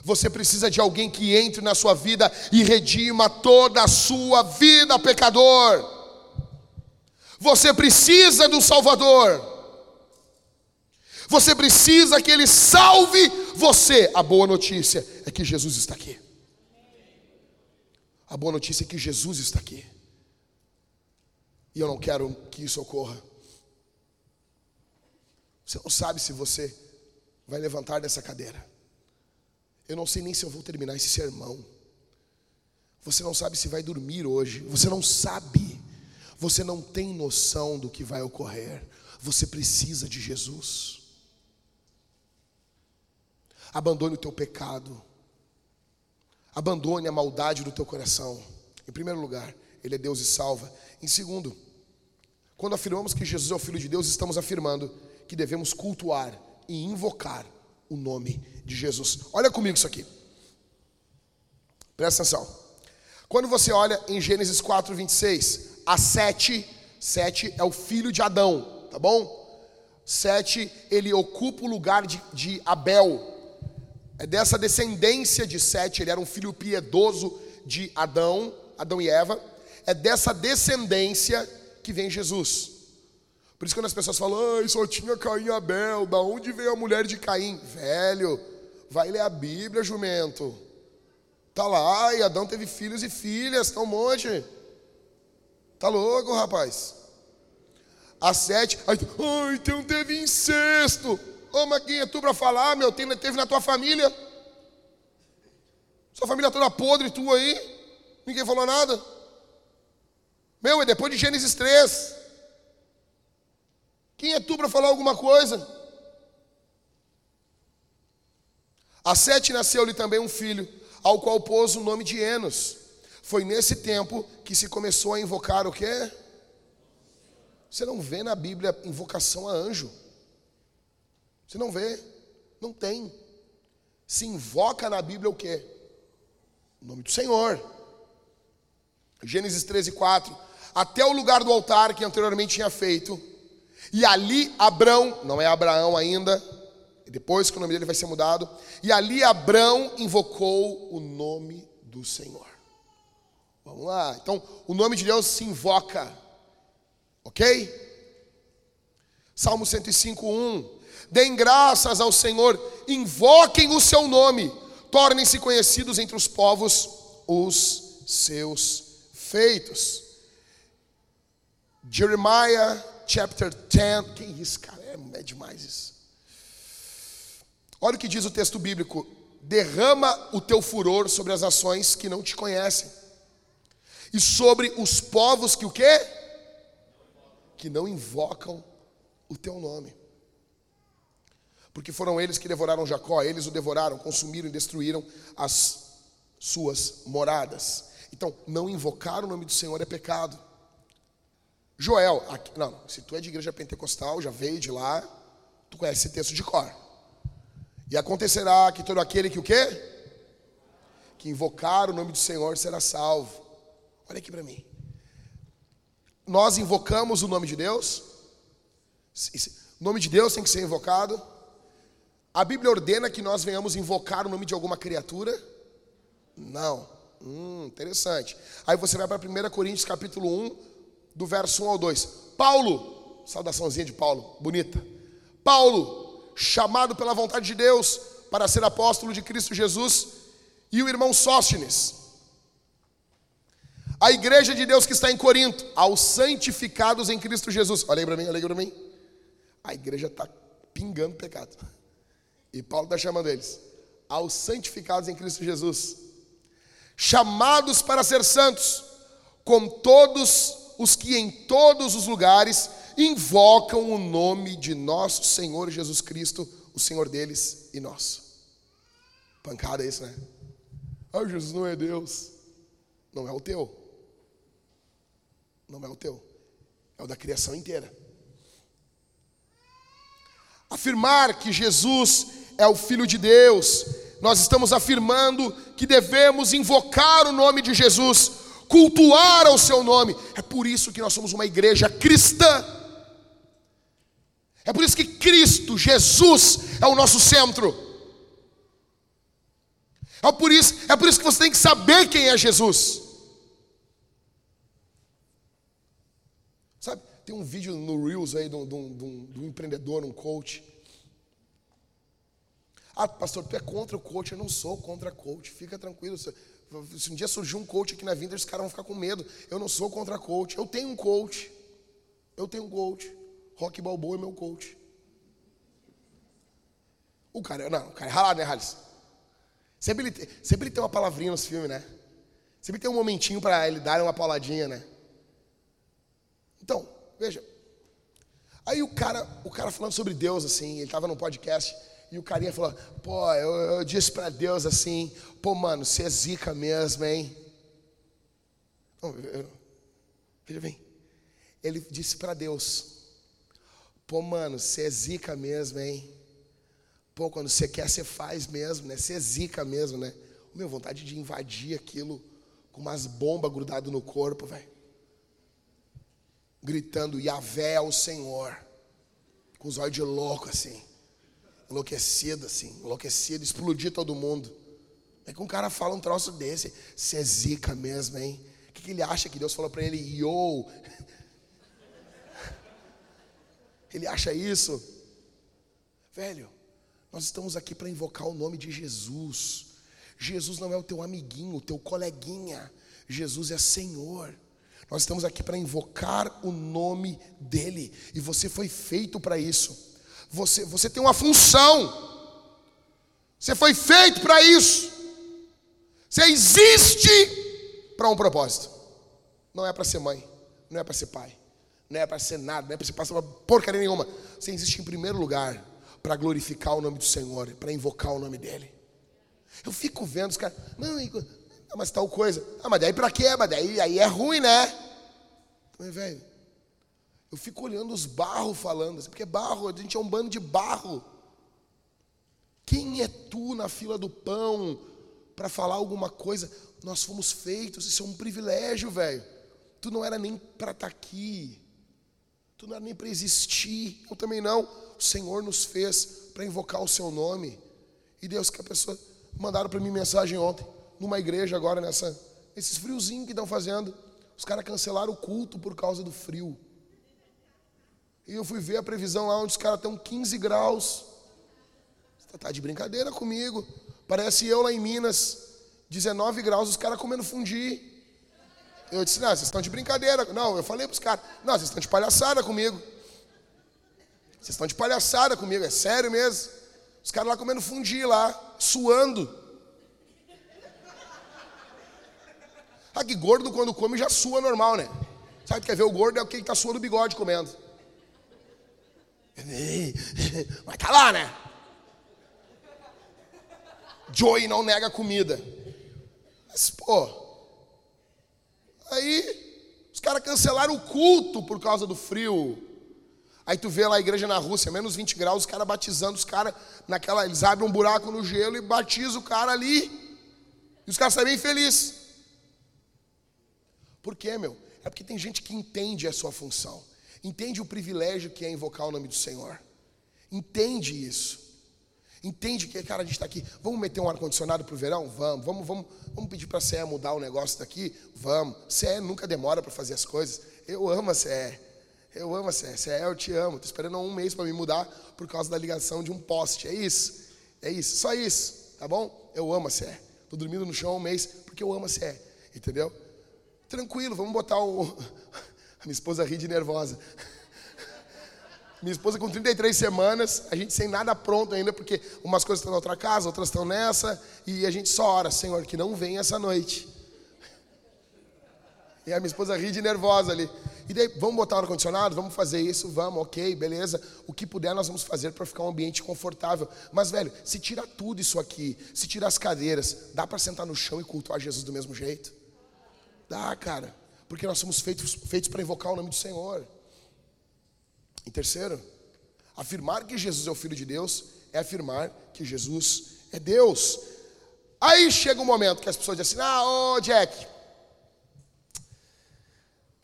Você precisa de alguém que entre na sua vida e redima toda a sua vida, pecador. Você precisa do Salvador. Você precisa que Ele salve você. A boa notícia é que Jesus está aqui. A boa notícia é que Jesus está aqui. E eu não quero que isso ocorra. Você não sabe se você vai levantar dessa cadeira. Eu não sei nem se eu vou terminar esse sermão. Você não sabe se vai dormir hoje. Você não sabe. Você não tem noção do que vai ocorrer. Você precisa de Jesus. Abandone o teu pecado. Abandone a maldade do teu coração. Em primeiro lugar, Ele é Deus e salva. Em segundo, quando afirmamos que Jesus é o Filho de Deus, estamos afirmando que devemos cultuar e invocar o nome de Jesus. Olha comigo isso aqui. Presta atenção. Quando você olha em Gênesis 4, 26, a Sete. Sete é o filho de Adão, tá bom? Sete, ele ocupa o lugar de, de Abel. É dessa descendência de Sete, ele era um filho piedoso de Adão, Adão e Eva. É dessa descendência que vem Jesus. Por isso quando as pessoas falam, só tinha Caim e Abel, da onde veio a mulher de Caim? Velho, vai ler a Bíblia, jumento. Tá lá, e Adão teve filhos e filhas, tá um monte. Tá louco, rapaz? A sete, ai, ai então teve incesto. Ô, Maguinha, tu para falar, meu, teve na tua família. Sua família toda podre, tu aí. Ninguém falou nada. Meu, é depois de Gênesis 3. Quem é tu para falar alguma coisa? A Sete nasceu-lhe também um filho, ao qual pôs o nome de Enos. Foi nesse tempo que se começou a invocar o quê? Você não vê na Bíblia invocação a anjo. Você não vê, não tem. Se invoca na Bíblia o quê? O nome do Senhor. Gênesis 13, 4. Até o lugar do altar que anteriormente tinha feito. E ali Abrão, não é Abraão ainda, depois que o nome dele vai ser mudado. E ali Abrão invocou o nome do Senhor. Vamos lá. Então, o nome de Deus se invoca. Ok? Salmo 105, 1. Deem graças ao Senhor, invoquem o seu nome, tornem-se conhecidos entre os povos os seus feitos. Jeremiah chapter 10. Que isso, cara? É, é demais isso. Olha o que diz o texto bíblico: derrama o teu furor sobre as nações que não te conhecem, e sobre os povos que o quê? Que não invocam o teu nome porque foram eles que devoraram Jacó, eles o devoraram, consumiram e destruíram as suas moradas. Então, não invocar o nome do Senhor é pecado. Joel, aqui, não, se tu é de igreja pentecostal, já veio de lá, tu conhece esse texto de cor. E acontecerá que todo aquele que o quê? Que invocar o nome do Senhor será salvo. Olha aqui para mim. Nós invocamos o nome de Deus. O nome de Deus tem que ser invocado. A Bíblia ordena que nós venhamos invocar o nome de alguma criatura? Não. Hum, interessante. Aí você vai para 1 Coríntios capítulo 1, do verso 1 ao 2. Paulo, saudaçãozinha de Paulo, bonita. Paulo, chamado pela vontade de Deus para ser apóstolo de Cristo Jesus, e o irmão Sóstenes. A igreja de Deus que está em Corinto, aos santificados em Cristo Jesus. Olha aí para mim, olha aí para mim. A igreja está pingando pecado. E Paulo está chamando eles aos santificados em Cristo Jesus, chamados para ser santos, com todos os que em todos os lugares invocam o nome de nosso Senhor Jesus Cristo, o Senhor deles e nosso. Pancada isso, né? Ah, Jesus não é Deus. Não é o teu. Não é o teu. É o da criação inteira. Afirmar que Jesus é o Filho de Deus, nós estamos afirmando que devemos invocar o nome de Jesus, cultuar ao seu nome. É por isso que nós somos uma igreja cristã. É por isso que Cristo, Jesus, é o nosso centro. É por isso, é por isso que você tem que saber quem é Jesus. Sabe, tem um vídeo no Reels aí de um, de um, de um empreendedor, um coach ah, pastor, tu é contra o coach? Eu não sou contra coach. Fica tranquilo. Se, um dia surgir um coach aqui na vinda, os caras vão ficar com medo. Eu não sou contra coach. Eu tenho um coach. Eu tenho um coach. Rock Balboa é meu coach. O cara, não, o cara é ralado, né, Hales? Sempre ele, sempre ele tem uma palavrinha nos filmes, né? Sempre tem um momentinho para ele dar uma pauladinha, né? Então, veja. Aí o cara, o cara falando sobre Deus, assim, ele estava num podcast. E o carinha falou: pô, eu, eu disse para Deus assim: pô, mano, você é zica mesmo, hein? Veja bem. Ele disse para Deus: pô, mano, você é zica mesmo, hein? Pô, quando você quer, você faz mesmo, né? Você é zica mesmo, né? Meu, vontade de invadir aquilo com umas bombas grudadas no corpo, velho. gritando Yahvé é o Senhor, com os olhos de louco assim, enlouquecido assim, enlouquecido, explodir todo mundo. É que um cara fala um troço desse, você é zica mesmo, hein? O que, que ele acha que Deus falou para ele? Yo! Ele acha isso? Velho, nós estamos aqui para invocar o nome de Jesus. Jesus não é o teu amiguinho, o teu coleguinha. Jesus é Senhor. Nós estamos aqui para invocar o nome dEle. E você foi feito para isso. Você, você tem uma função. Você foi feito para isso. Você existe para um propósito. Não é para ser mãe, não é para ser pai, não é para ser nada, não é para ser passar porcaria nenhuma. Você existe em primeiro lugar para glorificar o nome do Senhor, para invocar o nome dEle. Eu fico vendo os caras, não, mas tal coisa. Ah, mas daí pra quê? Mas daí aí é ruim, né? Então, velho, eu fico olhando os barros falando, assim, porque barro, a gente é um bando de barro. Quem é tu na fila do pão para falar alguma coisa? Nós fomos feitos, isso é um privilégio, velho. Tu não era nem para estar tá aqui. Tu não era nem para existir. Eu também não. O Senhor nos fez para invocar o seu nome. E Deus, que a pessoa mandaram para mim mensagem ontem, numa igreja agora nessa esses friozinhos que estão fazendo. Os caras cancelaram o culto por causa do frio. E eu fui ver a previsão lá onde os caras estão 15 graus. Você tá de brincadeira comigo. Parece eu lá em Minas, 19 graus, os caras comendo fundi. Eu disse, não, vocês estão de brincadeira. Não, eu falei para os caras, não, vocês estão de palhaçada comigo. Vocês estão de palhaçada comigo, é sério mesmo. Os caras lá comendo fundi lá, suando. Ah, que gordo quando come já sua normal, né? Sabe, quer ver o gordo é o que está suando o bigode comendo. Mas tá lá, né? Joey não nega comida. Mas, pô. Aí, os caras cancelaram o culto por causa do frio. Aí tu vê lá a igreja na Rússia, menos 20 graus, os caras batizando os caras naquela. Eles abrem um buraco no gelo e batizam o cara ali. E os caras saem bem felizes. Por quê, meu? É porque tem gente que entende a sua função. Entende o privilégio que é invocar o nome do Senhor. Entende isso. Entende que, cara, a gente está aqui. Vamos meter um ar-condicionado para o verão? Vamos. Vamos, vamos, vamos pedir para a CE mudar o negócio daqui? Vamos. CE nunca demora para fazer as coisas. Eu amo a CE. Eu amo a CE. CE, eu te amo. Estou esperando um mês para me mudar por causa da ligação de um poste. É isso. É isso. Só isso. Tá bom? Eu amo a CE. Estou dormindo no chão um mês porque eu amo a CE. Entendeu? Tranquilo, vamos botar o. Minha esposa ri de nervosa. Minha esposa com 33 semanas, a gente sem nada pronto ainda, porque umas coisas estão na outra casa, outras estão nessa, e a gente só ora, Senhor, que não venha essa noite. E a minha esposa ri de nervosa ali. E daí, vamos botar o ar-condicionado? Vamos fazer isso? Vamos, ok, beleza. O que puder nós vamos fazer para ficar um ambiente confortável. Mas, velho, se tira tudo isso aqui, se tira as cadeiras, dá para sentar no chão e cultuar Jesus do mesmo jeito? Dá, cara. Porque nós somos feitos, feitos para invocar o nome do Senhor. Em terceiro, afirmar que Jesus é o Filho de Deus é afirmar que Jesus é Deus. Aí chega um momento que as pessoas dizem assim: Ah, ô Jack,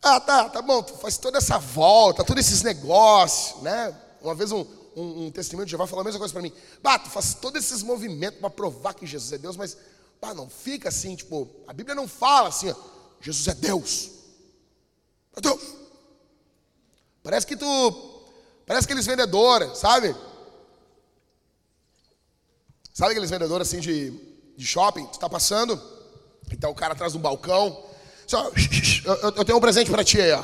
ah, tá, tá bom, tu faz toda essa volta, todos esses negócios, né? Uma vez um, um, um testemunho de Jeová falou a mesma coisa para mim. Bah, tu faz todos esses movimentos para provar que Jesus é Deus, mas bah, não fica assim, tipo, a Bíblia não fala assim, ó, Jesus é Deus. Parece que tu Parece aqueles vendedores, sabe? Sabe aqueles vendedores assim de, de shopping? Tu tá passando, e tá o cara atrás do balcão. Só, eu, eu tenho um presente para ti aí, ó.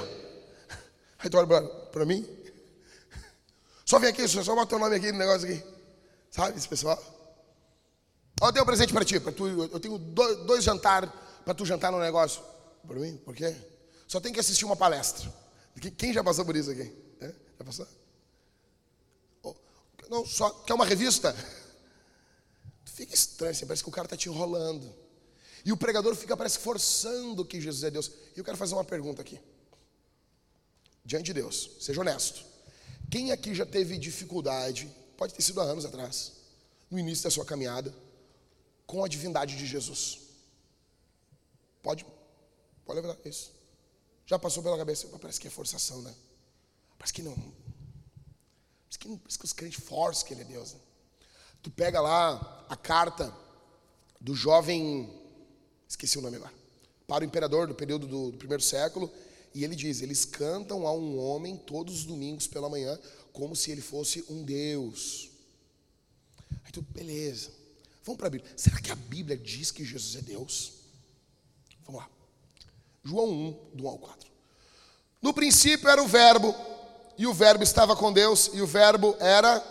Aí tu olha para mim. Só vem aqui, só bota o nome aqui no negócio aqui. Sabe esse pessoal? Ó, eu tenho um presente para ti. Pra tu, eu tenho dois, dois jantares para tu jantar no negócio. Para mim? Por quê? Só tem que assistir uma palestra. Quem já passou por isso aqui? É? Já passou? Não, só quer uma revista? Fica estranho, assim, parece que o cara está te enrolando. E o pregador fica, parece, forçando que Jesus é Deus. E eu quero fazer uma pergunta aqui. Diante de Deus, seja honesto. Quem aqui já teve dificuldade, pode ter sido há anos atrás, no início da sua caminhada, com a divindade de Jesus? Pode, pode levantar isso. Já passou pela cabeça, parece que é forçação, né? Parece que não. Parece que, parece que os crentes forçam que ele é Deus. Né? Tu pega lá a carta do jovem, esqueci o nome agora, para o imperador do período do, do primeiro século, e ele diz: eles cantam a um homem todos os domingos pela manhã, como se ele fosse um Deus. Aí tu, beleza. Vamos para a Bíblia. Será que a Bíblia diz que Jesus é Deus? Vamos lá. João 1, do 1 ao 4. No princípio era o Verbo, e o Verbo estava com Deus, e o Verbo era.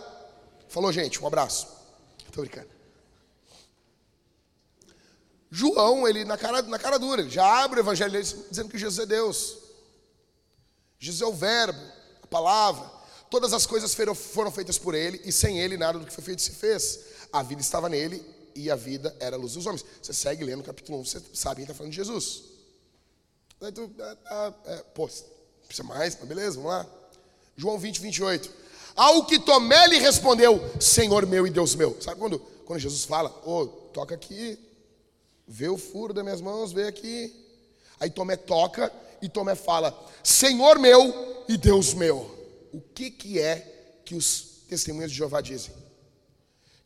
Falou, gente, um abraço. Estou brincando. João, ele na cara, na cara dura, ele já abre o evangelho dizendo que Jesus é Deus. Jesus é o Verbo, a palavra. Todas as coisas foram, feitas por ele, e sem ele nada do que foi feito se fez. A vida estava nele, e a vida era a luz dos homens. Você segue lendo o capítulo 1, você sabe quem está falando de Jesus. Aí tu, é, é, é, pô, precisa mais, mas beleza, vamos lá. João 20, 28. Ao que Tomé lhe respondeu, Senhor meu e Deus meu. Sabe quando, quando Jesus fala, ô, oh, toca aqui, vê o furo das minhas mãos, vê aqui. Aí Tomé toca e Tomé fala, Senhor meu e Deus meu. O que, que é que os testemunhos de Jeová dizem?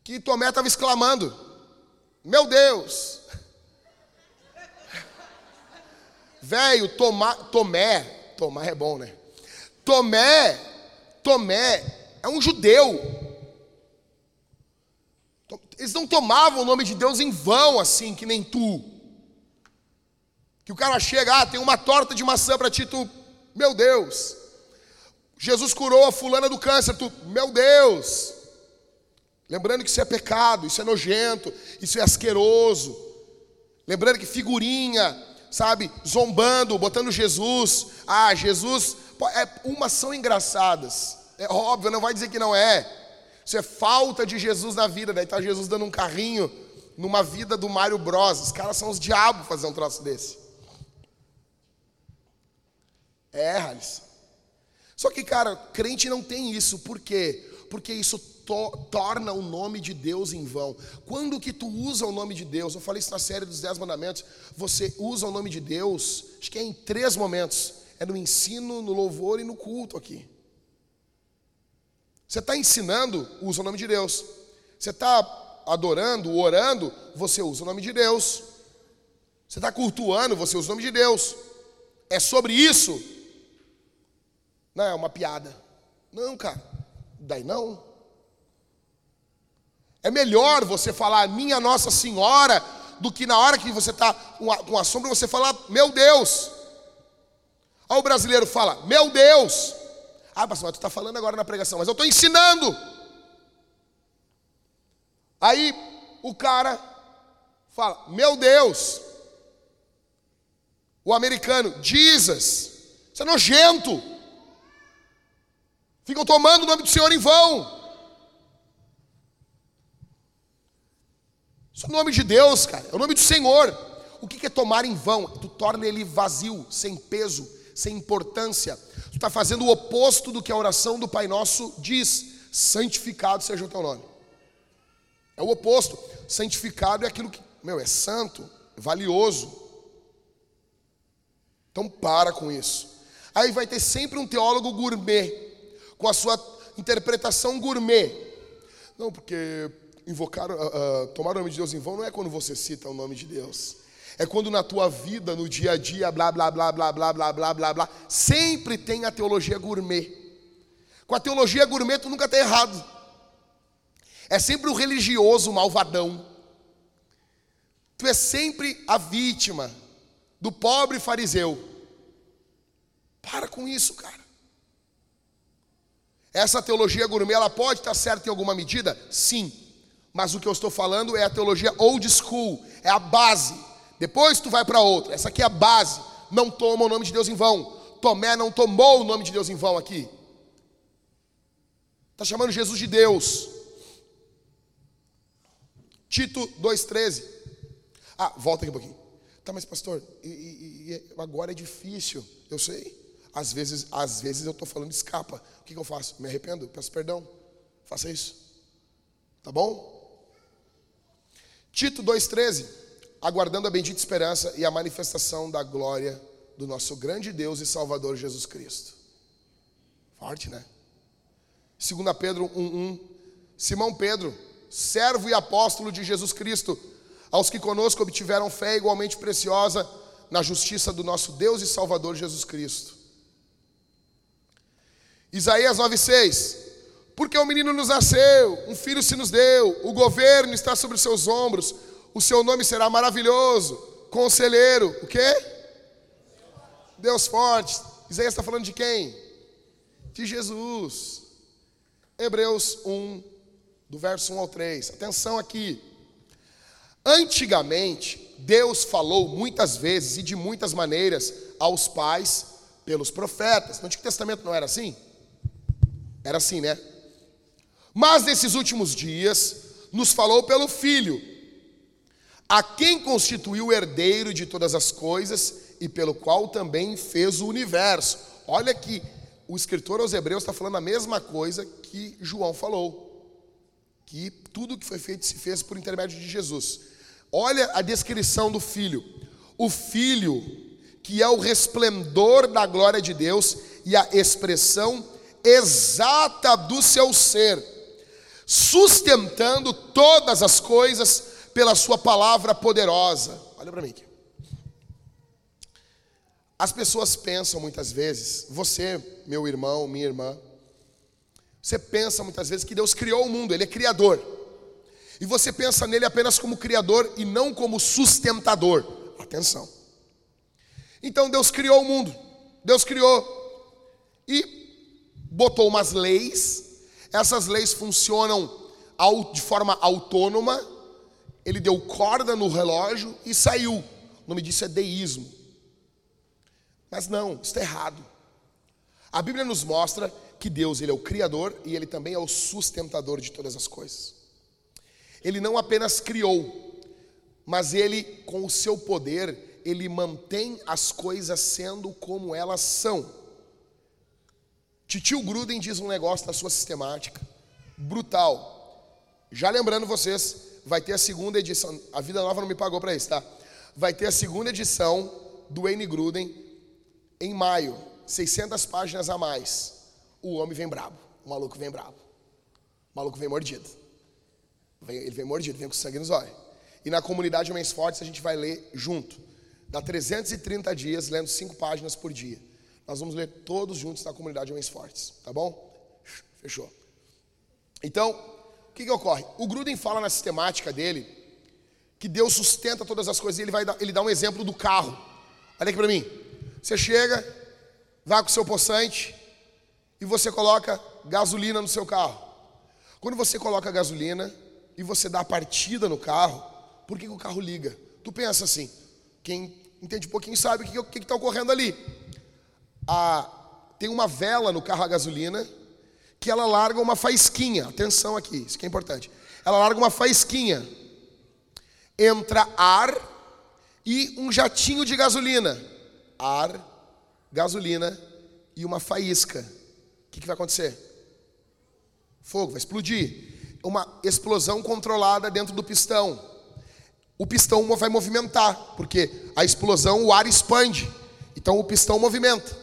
Que Tomé estava exclamando, meu Deus. Velho, Tomé, Tomé é bom, né? Tomé, Tomé é um judeu. Eles não tomavam o nome de Deus em vão, assim, que nem tu. Que o cara chega, ah, tem uma torta de maçã para ti, tu, meu Deus. Jesus curou a fulana do câncer, tu, meu Deus. Lembrando que isso é pecado, isso é nojento, isso é asqueroso. Lembrando que figurinha, sabe, zombando, botando Jesus. Ah, Jesus, é, umas são engraçadas. É óbvio, não vai dizer que não é. Isso é falta de Jesus na vida. Daí tá Jesus dando um carrinho numa vida do Mário Bros. Os caras são os diabos fazer um troço desse. É, Harris. Só que, cara, crente não tem isso. Por quê? Porque isso to torna o nome de Deus em vão. Quando que tu usa o nome de Deus? Eu falei isso na série dos Dez Mandamentos. Você usa o nome de Deus, acho que é em três momentos. É no ensino, no louvor e no culto aqui. Você está ensinando, usa o nome de Deus. Você está adorando, orando, você usa o nome de Deus. Você está cultuando, você usa o nome de Deus. É sobre isso? Não, é uma piada. Não, cara. Daí não. É melhor você falar minha Nossa Senhora do que na hora que você está com a sombra você falar meu Deus. Aí o brasileiro fala meu Deus. Ah, pastor, tu está falando agora na pregação, mas eu estou ensinando. Aí o cara fala, meu Deus. O americano, Jesus. Isso é nojento. Ficam tomando o nome do Senhor em vão. Isso é o nome de Deus, cara. É o nome do Senhor. O que é tomar em vão? Tu torna ele vazio, sem peso, sem importância. Tu está fazendo o oposto do que a oração do Pai Nosso diz: santificado seja o teu nome. É o oposto. Santificado é aquilo que, meu, é santo, é valioso. Então para com isso. Aí vai ter sempre um teólogo gourmet, com a sua interpretação gourmet. Não, porque invocar, uh, uh, tomar o nome de Deus em vão não é quando você cita o nome de Deus. É quando na tua vida, no dia a dia, blá, blá, blá, blá, blá, blá, blá, blá, blá, sempre tem a teologia gourmet. Com a teologia gourmet tu nunca está errado. É sempre o religioso malvadão. Tu é sempre a vítima do pobre fariseu. Para com isso, cara. Essa teologia gourmet, ela pode estar certa em alguma medida? Sim. Mas o que eu estou falando é a teologia old school, é a base depois tu vai para outra. Essa aqui é a base. Não toma o nome de Deus em vão. Tomé não tomou o nome de Deus em vão aqui. Está chamando Jesus de Deus. Tito 2,13. Ah, volta aqui um pouquinho. Tá, mas pastor, e, e, e agora é difícil. Eu sei. Às vezes, às vezes eu estou falando escapa. O que, que eu faço? Me arrependo, peço perdão. Faça isso. Tá bom? Tito 2,13 aguardando a bendita esperança e a manifestação da glória do nosso grande Deus e Salvador Jesus Cristo. Forte, né? 2 Pedro 1:1 Simão Pedro, servo e apóstolo de Jesus Cristo, aos que conosco obtiveram fé igualmente preciosa na justiça do nosso Deus e Salvador Jesus Cristo. Isaías 9:6 Porque o menino nos nasceu, um filho se nos deu, o governo está sobre os seus ombros, o seu nome será maravilhoso, conselheiro, o quê? Deus forte. Isaías está falando de quem? De Jesus. Hebreus 1, do verso 1 ao 3. Atenção aqui. Antigamente, Deus falou muitas vezes e de muitas maneiras aos pais pelos profetas. No Antigo Testamento não era assim? Era assim, né? Mas nesses últimos dias, nos falou pelo Filho, a quem constituiu o herdeiro de todas as coisas e pelo qual também fez o universo. Olha que o escritor aos Hebreus está falando a mesma coisa que João falou. Que tudo que foi feito se fez por intermédio de Jesus. Olha a descrição do filho. O filho, que é o resplendor da glória de Deus e a expressão exata do seu ser, sustentando todas as coisas pela sua palavra poderosa. Olha para mim aqui. As pessoas pensam muitas vezes, você, meu irmão, minha irmã, você pensa muitas vezes que Deus criou o mundo, Ele é criador. E você pensa nele apenas como criador e não como sustentador. Atenção. Então Deus criou o mundo, Deus criou e botou umas leis. Essas leis funcionam de forma autônoma. Ele deu corda no relógio e saiu. O nome disso é deísmo. Mas não, está errado. A Bíblia nos mostra que Deus ele é o criador e ele também é o sustentador de todas as coisas. Ele não apenas criou, mas ele com o seu poder, ele mantém as coisas sendo como elas são. Titio Gruden diz um negócio na sua sistemática brutal. Já lembrando vocês, vai ter a segunda edição, a Vida Nova não me pagou para isso, tá? Vai ter a segunda edição do Wayne Gruden em maio, 600 páginas a mais. O homem vem brabo, o maluco vem brabo. O maluco vem mordido. Ele vem mordido, vem com sangue nos olhos. E na comunidade Homens Fortes a gente vai ler junto. Dá 330 dias lendo 5 páginas por dia. Nós vamos ler todos juntos na comunidade Homens Fortes, tá bom? Fechou. Então, o que, que ocorre? O Gruden fala na sistemática dele que Deus sustenta todas as coisas e ele, vai dar, ele dá um exemplo do carro. Olha aqui para mim. Você chega, vai com o seu poçante e você coloca gasolina no seu carro. Quando você coloca gasolina e você dá a partida no carro, por que, que o carro liga? Tu pensa assim, quem entende um pouquinho sabe o que está ocorrendo ali. Ah, tem uma vela no carro a gasolina que ela larga uma faísquinha. Atenção aqui, isso que é importante. Ela larga uma faísquinha. Entra ar e um jatinho de gasolina ar, gasolina e uma faísca. O que, que vai acontecer? Fogo, vai explodir. Uma explosão controlada dentro do pistão. O pistão vai movimentar, porque a explosão, o ar expande. Então o pistão movimenta.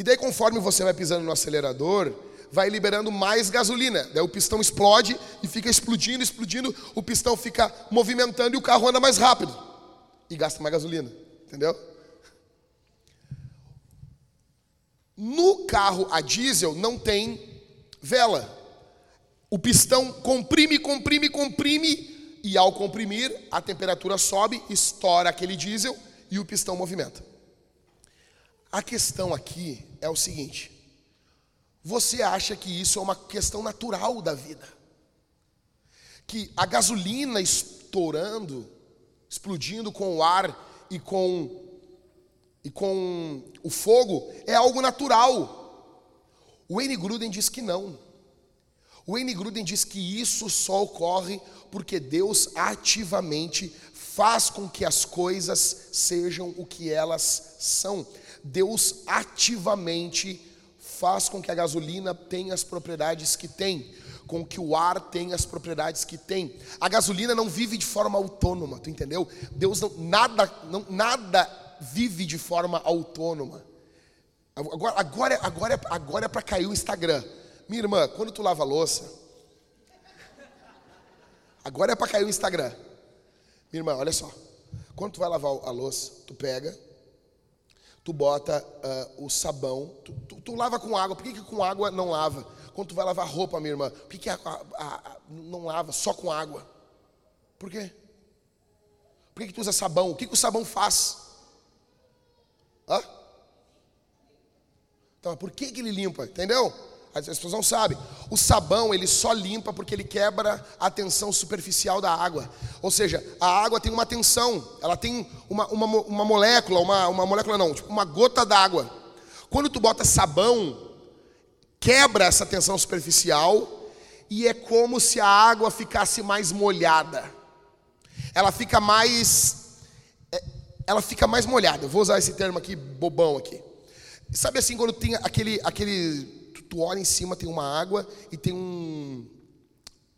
E daí, conforme você vai pisando no acelerador, vai liberando mais gasolina. Daí o pistão explode e fica explodindo, explodindo. O pistão fica movimentando e o carro anda mais rápido. E gasta mais gasolina. Entendeu? No carro a diesel não tem vela. O pistão comprime, comprime, comprime, e ao comprimir, a temperatura sobe, estoura aquele diesel e o pistão movimenta. A questão aqui é o seguinte: você acha que isso é uma questão natural da vida? Que a gasolina estourando, explodindo com o ar e com e com o fogo é algo natural. O Wayne Gruden diz que não. O Wayne Gruden diz que isso só ocorre porque Deus ativamente faz com que as coisas sejam o que elas são. Deus ativamente faz com que a gasolina tenha as propriedades que tem, com que o ar tenha as propriedades que tem. A gasolina não vive de forma autônoma, tu entendeu? Deus não nada não, nada vive de forma autônoma. Agora, agora, agora, agora é para cair o Instagram. Minha irmã, quando tu lava a louça, agora é para cair o Instagram. Minha irmã, olha só. Quando tu vai lavar a louça, tu pega, tu bota ah, o sabão, tu, tu- tu lava com água. Por que, que com água não lava? Quando tu vai lavar roupa, minha irmã, por que, que a- a- a- não lava só com água? Por quê? Por que, que tu usa sabão? O que, que o sabão faz? Hã? Então, por que, que ele limpa? Entendeu? As pessoas não sabem. O sabão, ele só limpa porque ele quebra a tensão superficial da água. Ou seja, a água tem uma tensão, ela tem uma, uma, uma molécula, uma, uma molécula não, tipo uma gota d'água. Quando tu bota sabão, quebra essa tensão superficial e é como se a água ficasse mais molhada. Ela fica mais é, ela fica mais molhada. Eu vou usar esse termo aqui bobão aqui. Sabe assim quando tem aquele aquele tu, olha em cima tem uma água e tem um,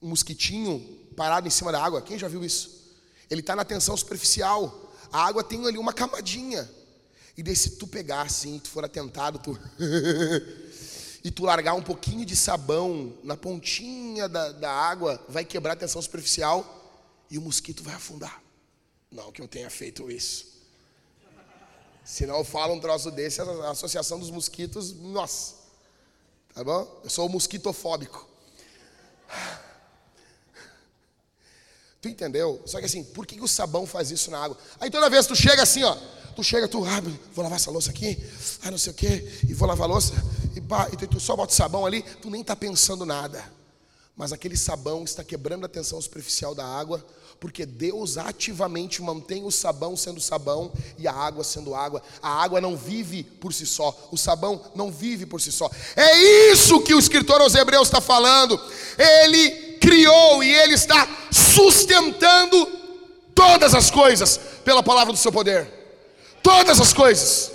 um mosquitinho parado em cima da água. Quem já viu isso? Ele está na tensão superficial. A água tem ali uma camadinha. E daí se tu pegar assim, tu for atentado, tu e tu largar um pouquinho de sabão na pontinha da, da água, vai quebrar a tensão superficial e o mosquito vai afundar. Não que eu tenha feito isso. Senão eu falo um troço desse, a Associação dos Mosquitos, nossa. Tá bom? Eu sou mosquitofóbico. Tu entendeu? Só que assim, por que, que o sabão faz isso na água? Aí toda vez tu chega assim, ó. Tu chega, tu, ah, vou lavar essa louça aqui, ah, não sei o quê, e vou lavar a louça, e, pá, e tu, tu só bota o sabão ali, tu nem tá pensando nada. Mas aquele sabão está quebrando a tensão superficial da água, porque Deus ativamente mantém o sabão sendo sabão e a água sendo água. A água não vive por si só, o sabão não vive por si só. É isso que o escritor aos Hebreus está falando. Ele criou e ele está sustentando todas as coisas pela palavra do seu poder. Todas as coisas.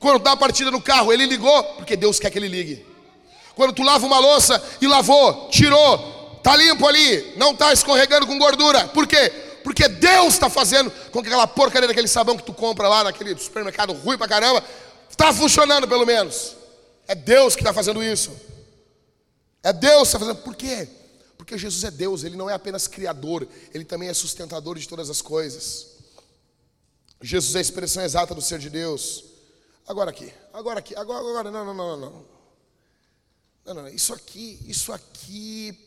Quando dá a partida no carro, ele ligou, porque Deus quer que ele ligue. Quando tu lava uma louça e lavou, tirou, tá limpo ali, não tá escorregando com gordura. Por quê? Porque Deus está fazendo com que aquela porcaria daquele sabão que tu compra lá naquele supermercado ruim pra caramba, está funcionando pelo menos. É Deus que está fazendo isso. É Deus que está fazendo. Por quê? Porque Jesus é Deus, Ele não é apenas criador, Ele também é sustentador de todas as coisas. Jesus é a expressão exata do ser de Deus. Agora aqui, agora aqui, agora, agora, não, não, não. Não, não, não. Isso aqui, isso aqui.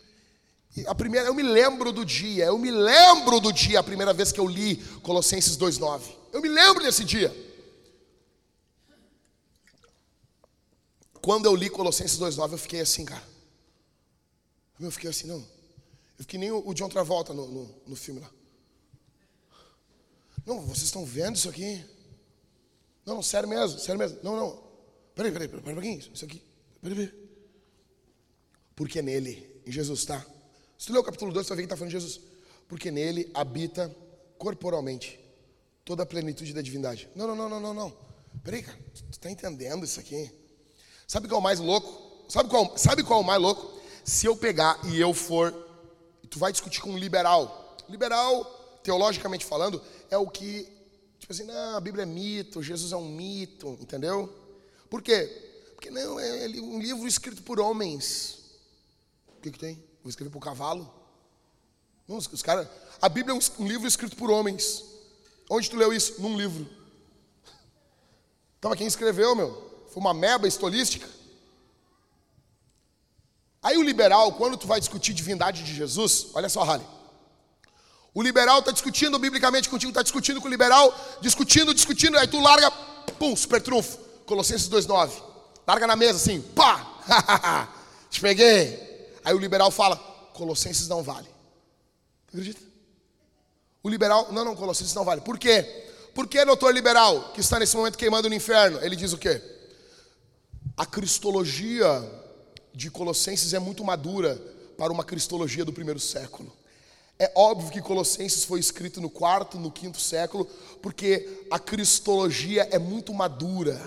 A primeira, eu me lembro do dia, eu me lembro do dia, a primeira vez que eu li Colossenses 2,9. Eu me lembro desse dia. Quando eu li Colossenses 2,9, eu fiquei assim, cara. Eu fiquei assim, não. Eu fiquei nem o John Travolta no, no, no filme lá. Não, vocês estão vendo isso aqui? Não, não, sério mesmo, sério mesmo. Não, não. Peraí, peraí, peraí, peraí pouquinho. Isso aqui. Peraí, peraí. Porque nele, em Jesus, tá? Se tu ler o capítulo 2, tu vai ver que está falando de Jesus. Porque nele habita corporalmente toda a plenitude da divindade. Não, não, não, não, não, não. Peraí, cara, tu, tu tá entendendo isso aqui? Sabe qual é o mais louco? Sabe qual, sabe qual é o mais louco? Se eu pegar e eu for, tu vai discutir com um liberal. Liberal, teologicamente falando, é o que, tipo assim, não, a Bíblia é mito, Jesus é um mito, entendeu? Por quê? Porque não, é um livro escrito por homens. O que, que tem? Vou escrever por cavalo? Não, os, caras. A Bíblia é um, um livro escrito por homens. Onde tu leu isso? Num livro. Então, quem escreveu, meu? Foi uma meba estolística. Aí o liberal, quando tu vai discutir divindade de Jesus, olha só, Rally. O liberal está discutindo bicamente contigo, está discutindo com o liberal, discutindo, discutindo, aí tu larga, pum, super trunfo. Colossenses 2,9. Larga na mesa assim, pá! Te peguei. Aí o liberal fala: Colossenses não vale. Acredita? O liberal, não, não, Colossenses não vale. Por quê? Por que, doutor liberal, que está nesse momento queimando no inferno? Ele diz o quê? A cristologia de Colossenses é muito madura para uma cristologia do primeiro século. É óbvio que Colossenses foi escrito no quarto, no quinto século, porque a cristologia é muito madura.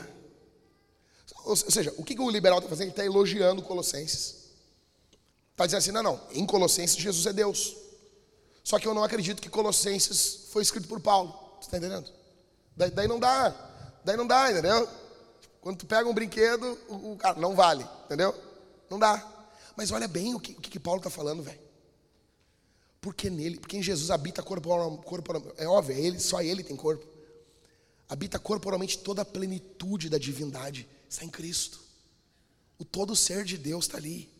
Ou seja, o que o liberal está fazendo? Ele está elogiando Colossenses. Está dizendo assim, não, não, em Colossenses Jesus é Deus. Só que eu não acredito que Colossenses foi escrito por Paulo. Você está entendendo? Daí, daí não dá. Daí não dá, entendeu? Quando tu pega um brinquedo, o, o cara não vale, entendeu? Não dá. Mas olha bem o que, o que, Paulo está falando, velho. Porque nele, porque em Jesus habita corporalmente, corporal, é óbvio, é ele, só ele tem corpo. Habita corporalmente toda a plenitude da divindade. Está em Cristo. O todo ser de Deus está ali.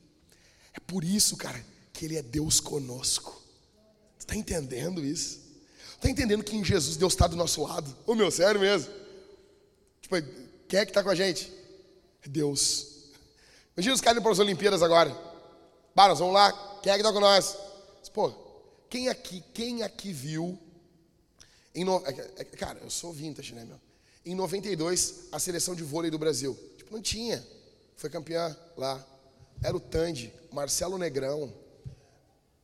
É por isso, cara, que Ele é Deus conosco. Está entendendo isso? Está entendendo que em Jesus Deus está do nosso lado? Ô meu, sério mesmo? Tipo, quem é que está com a gente? É Deus. Imagina os caras indo para as Olimpíadas agora. Bah, nós vamos lá. Quem é que está com nós? Pô, quem aqui, quem aqui viu? Em no... É é, cara, eu sou vintage, né, meu? Em 92, a seleção de vôlei do Brasil. Tipo, não tinha. Foi campeã lá. Era o Tandy, Marcelo Negrão.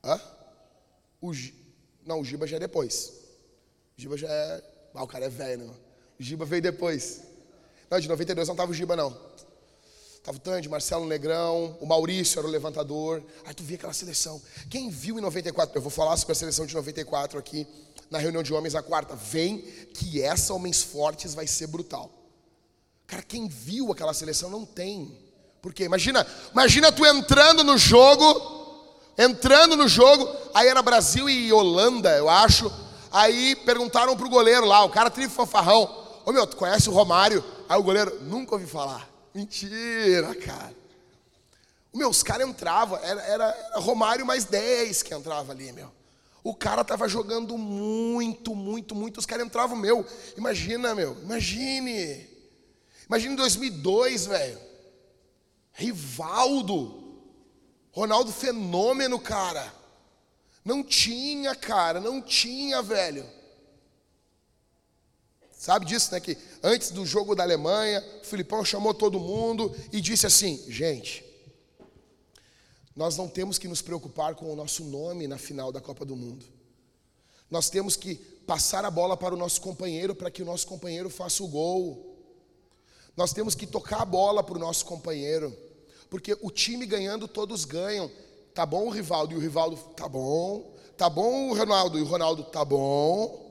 Hã? O. Não, o Giba já é depois. O Giba já é. Ah, o cara é velho, né? O Giba veio depois. Não, de 92 não tava o Giba, não. Tava o Tandy, Marcelo Negrão, o Maurício era o levantador. Aí tu via aquela seleção. Quem viu em 94? Eu vou falar sobre a seleção de 94 aqui na reunião de homens a quarta. Vem que essa Homens Fortes vai ser brutal. Cara, quem viu aquela seleção não tem porque imagina, imagina tu entrando no jogo, entrando no jogo, aí era Brasil e Holanda, eu acho. Aí perguntaram pro goleiro lá, o cara tribo fanfarrão. Ô meu, tu conhece o Romário? Aí o goleiro, nunca ouvi falar. Mentira, cara. Meu, os caras entravam, era, era Romário mais 10 que entrava ali, meu. O cara tava jogando muito, muito, muito. Os caras entravam, meu. Imagina, meu. Imagine. Imagine em 2002, velho. Rivaldo. Ronaldo fenômeno, cara. Não tinha, cara, não tinha, velho. Sabe disso, né? Que antes do jogo da Alemanha, o Filipão chamou todo mundo e disse assim: gente, nós não temos que nos preocupar com o nosso nome na final da Copa do Mundo. Nós temos que passar a bola para o nosso companheiro para que o nosso companheiro faça o gol. Nós temos que tocar a bola para o nosso companheiro. Porque o time ganhando, todos ganham. Tá bom o Rivaldo e o Rivaldo, tá bom. Tá bom o Ronaldo e o Ronaldo, tá bom.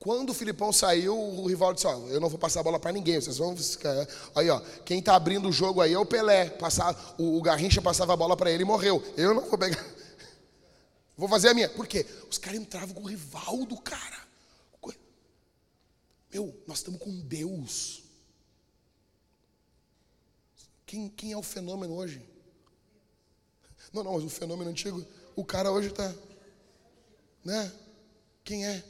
Quando o Filipão saiu, o Rivaldo disse: ó, eu não vou passar a bola para ninguém, vocês vão. Aí, ó, quem tá abrindo o jogo aí é o Pelé. Passar, o, o Garrincha passava a bola para ele e morreu. Eu não vou pegar. Vou fazer a minha. Por quê? Os caras entravam com o Rivaldo, cara. Meu, nós estamos com Deus. Quem, quem é o fenômeno hoje? Não, não, mas o fenômeno antigo, o cara hoje está. Né? Quem é?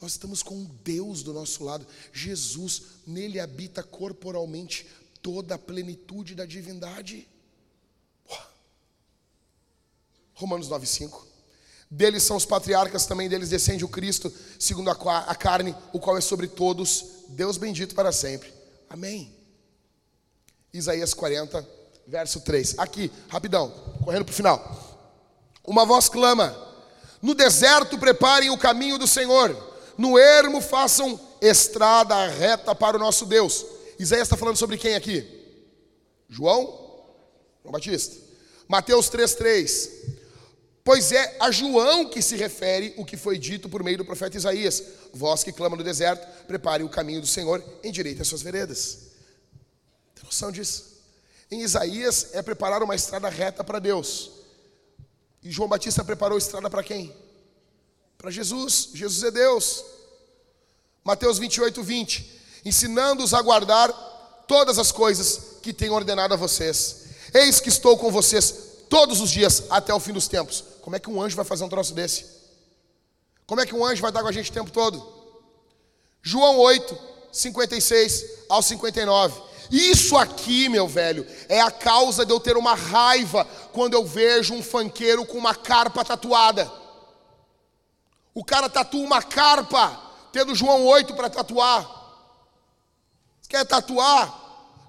Nós estamos com Deus do nosso lado. Jesus, nele habita corporalmente toda a plenitude da divindade. Romanos 9,5. Deles são os patriarcas, também deles descende o Cristo, segundo a, a carne, o qual é sobre todos, Deus bendito para sempre. Amém. Isaías 40, verso 3. Aqui, rapidão, correndo para o final. Uma voz clama: No deserto preparem o caminho do Senhor, no ermo façam estrada reta para o nosso Deus. Isaías está falando sobre quem aqui? João? João Batista. Mateus 3,3. Pois é a João que se refere o que foi dito por meio do profeta Isaías: Vós que clama no deserto, prepare o caminho do Senhor, endireite as suas veredas noção disso? Em Isaías é preparar uma estrada reta para Deus. E João Batista preparou estrada para quem? Para Jesus. Jesus é Deus. Mateus 28, 20. Ensinando-os a guardar todas as coisas que tenho ordenado a vocês. Eis que estou com vocês todos os dias até o fim dos tempos. Como é que um anjo vai fazer um troço desse? Como é que um anjo vai estar com a gente o tempo todo? João 8, 56 ao 59. Isso aqui, meu velho, é a causa de eu ter uma raiva quando eu vejo um fanqueiro com uma carpa tatuada. O cara tatua uma carpa, tendo João 8 para tatuar. Quer tatuar?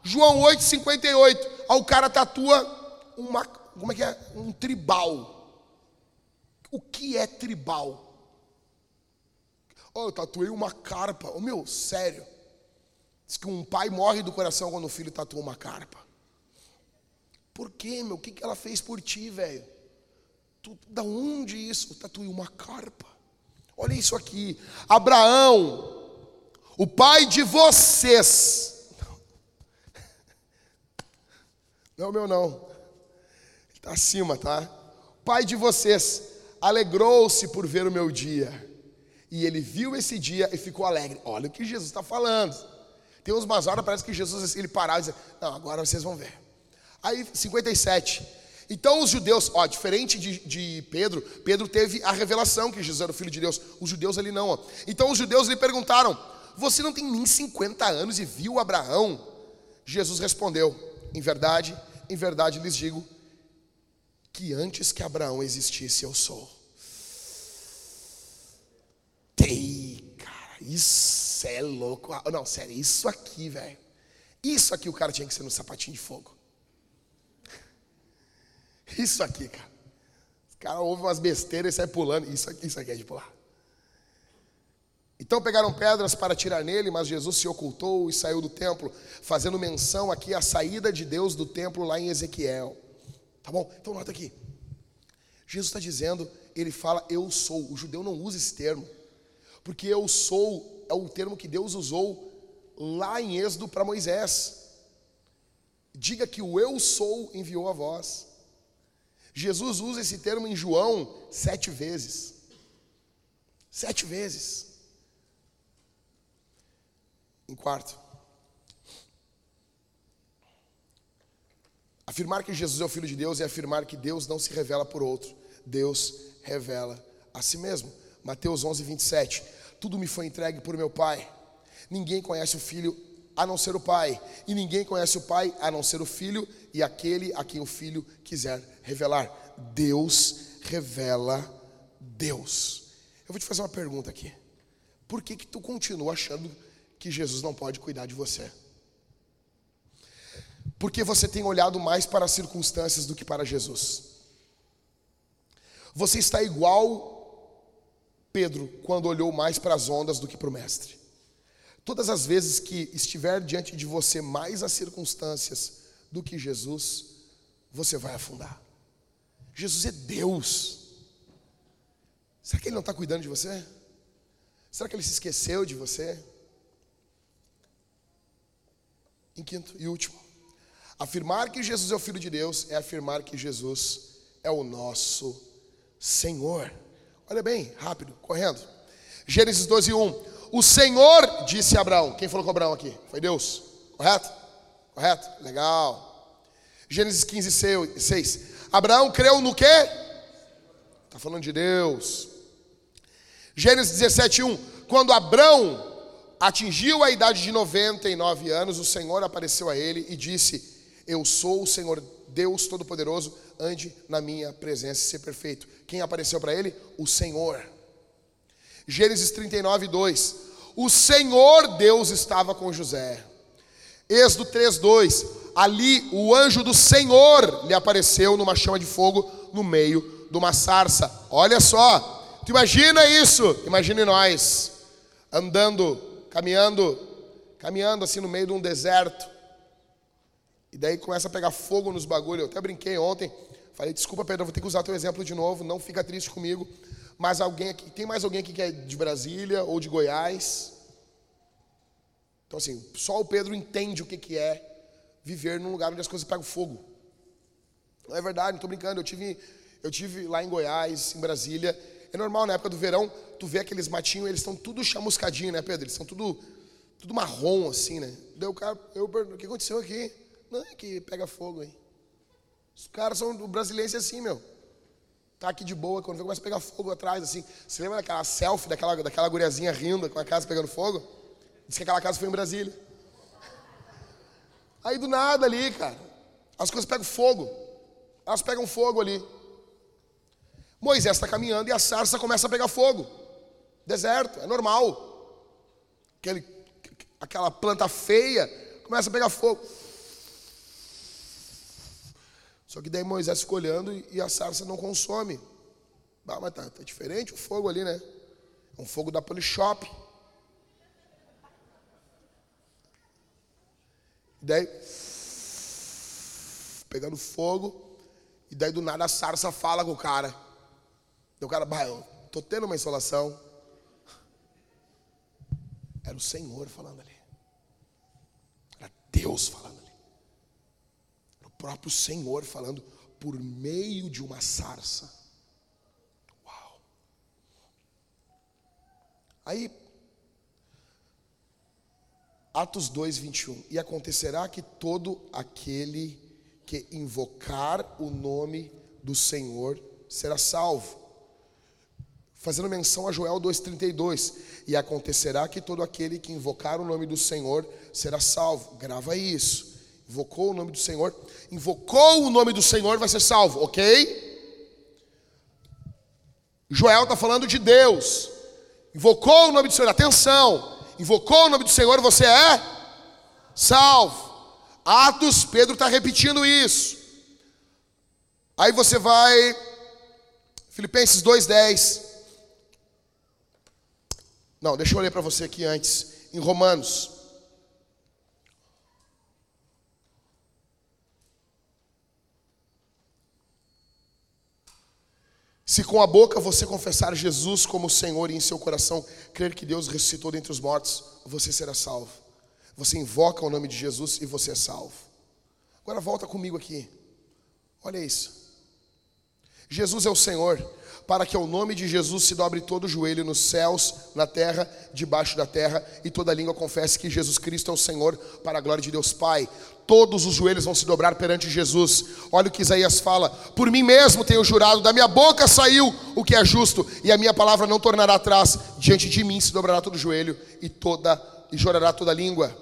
João 8, 58. Aí o cara tatua uma, como é que é? Um tribal. O que é tribal? Oh, eu tatuei uma carpa. Oh, meu, sério. Diz que um pai morre do coração quando o filho tatua uma carpa. Por quê, meu? O que, ela fez por ti, velho? Da onde isso? Tatuei uma carpa. Olha isso aqui. Abraão, O pai de vocês. Não é meu não. Ele está acima, tá? Pai de vocês alegrou-se por ver o meu dia. E ele viu esse dia e ficou alegre. Olha o que Jesus está falando. Tem umas horas, parece que Jesus ele parava e dizia, não, agora vocês vão ver. Aí, 57. Então os judeus, ó, diferente de, de, Pedro, Pedro teve a revelação que Jesus era o Filho de Deus. Os judeus ali não, ó. Então os judeus lhe perguntaram: Você não tem nem 50 anos e viu Abraão? Jesus respondeu: Em verdade, em verdade lhes digo que antes que Abraão existisse eu sou. Ei, cara, isso é louco. Não, sério, isso aqui, velho. Isso aqui o cara tinha que ser no sapatinho de fogo. Isso aqui, cara. Os caras ouvem umas besteiras e saem pulando. Isso aqui, isso aqui é de pular. Então pegaram pedras para tirar nele, mas Jesus se ocultou e saiu do templo, fazendo menção aqui à saída de Deus do templo lá em Ezequiel. Tá bom? Então nota aqui. Jesus está dizendo, ele fala eu sou. O judeu não usa esse termo, porque eu sou é o termo que Deus usou lá em Êxodo para Moisés. Diga que o eu sou enviou a voz. Jesus usa esse termo em João sete vezes. Sete vezes. Em quarto, afirmar que Jesus é o Filho de Deus é afirmar que Deus não se revela por outro, Deus revela a si mesmo. Mateus 11, 27. Tudo me foi entregue por meu Pai. Ninguém conhece o Filho a não ser o Pai, e ninguém conhece o Pai a não ser o Filho e aquele a quem o Filho quiser revelar. Deus revela Deus. Eu vou te fazer uma pergunta aqui. Por que que tu continua achando que Jesus não pode cuidar de você? Porque você tem olhado mais para as circunstâncias do que para Jesus. Você está igual Pedro quando olhou mais para as ondas do que para o mestre. Todas as vezes que estiver diante de você mais as circunstâncias do que Jesus, você vai afundar. Jesus é Deus. Será que Ele não está cuidando de você? Será que Ele se esqueceu de você? Em quinto e último, afirmar que Jesus é o Filho de Deus é afirmar que Jesus é o nosso Senhor. Olha bem, rápido, correndo. Gênesis 12, 1. O Senhor disse a Abraão. Quem falou com Abraão aqui? Foi Deus. Correto? Correto? Legal. Gênesis 15, 6. Abraão creu no quê? Está falando de Deus. Gênesis 17, 1. Quando Abraão atingiu a idade de 99 anos, o Senhor apareceu a ele e disse: Eu sou o Senhor Deus Todo-Poderoso, ande na minha presença e ser perfeito. Quem apareceu para ele? O Senhor. Gênesis 39, 2. O Senhor Deus estava com José. Êxodo 3, 2. Ali o anjo do Senhor lhe apareceu numa chama de fogo no meio de uma sarça. Olha só, tu imagina isso? Imagine nós andando, caminhando, caminhando assim no meio de um deserto. E daí começa a pegar fogo nos bagulhos. Eu até brinquei ontem. Falei, desculpa, Pedro, vou ter que usar teu exemplo de novo. Não fica triste comigo. Mas alguém aqui, tem mais alguém aqui que é de Brasília ou de Goiás? Então assim, só o Pedro entende o que, que é viver num lugar onde as coisas pegam fogo. Não é verdade, não estou brincando. Eu tive, eu tive lá em Goiás, em Brasília. É normal na época do verão, tu vê aqueles matinhos, eles estão tudo chamuscadinhos, né, Pedro? Eles são tudo, tudo marrom assim, né? Daí o cara, eu o que aconteceu aqui? Não, é que pega fogo aí. Os caras são brasileiros assim, meu tá aqui de boa, quando começa a pegar fogo atrás, assim. Você lembra daquela selfie daquela, daquela guriazinha rindo com a casa pegando fogo? Diz que aquela casa foi em Brasília. Aí do nada ali, cara, as coisas pegam fogo. Elas pegam fogo ali. Moisés está caminhando e a sarça começa a pegar fogo. Deserto, é normal. Aquele, aquela planta feia começa a pegar fogo. Só que daí Moisés ficou olhando e a sarça não consome. Ah, mas tá, tá diferente o fogo ali, né? É um fogo da Polishop. E daí, pegando fogo, e daí do nada a sarça fala com o cara. E o cara, bah, eu tô tendo uma insolação. Era o Senhor falando ali. Era Deus falando próprio Senhor falando por meio de uma sarça. Uau. Aí, Atos 2, 21. E acontecerá que todo aquele que invocar o nome do Senhor será salvo. Fazendo menção a Joel 2,32. E acontecerá que todo aquele que invocar o nome do Senhor será salvo. Grava isso. Invocou o nome do Senhor. Invocou o nome do Senhor, vai ser salvo, ok? Joel está falando de Deus. Invocou o nome do Senhor. Atenção. Invocou o nome do Senhor, você é salvo. Atos, Pedro está repetindo isso. Aí você vai, Filipenses 2,10. Não, deixa eu ler para você aqui antes, em Romanos. Se com a boca você confessar Jesus como Senhor e em seu coração crer que Deus ressuscitou dentre os mortos, você será salvo. Você invoca o nome de Jesus e você é salvo. Agora volta comigo aqui. Olha isso. Jesus é o Senhor, para que ao nome de Jesus se dobre todo o joelho nos céus, na terra, debaixo da terra, e toda língua confesse que Jesus Cristo é o Senhor, para a glória de Deus Pai. Todos os joelhos vão se dobrar perante Jesus. Olha o que Isaías fala: Por mim mesmo tenho jurado, da minha boca saiu o que é justo, e a minha palavra não tornará atrás. Diante de mim se dobrará todo o joelho e toda e chorará toda língua.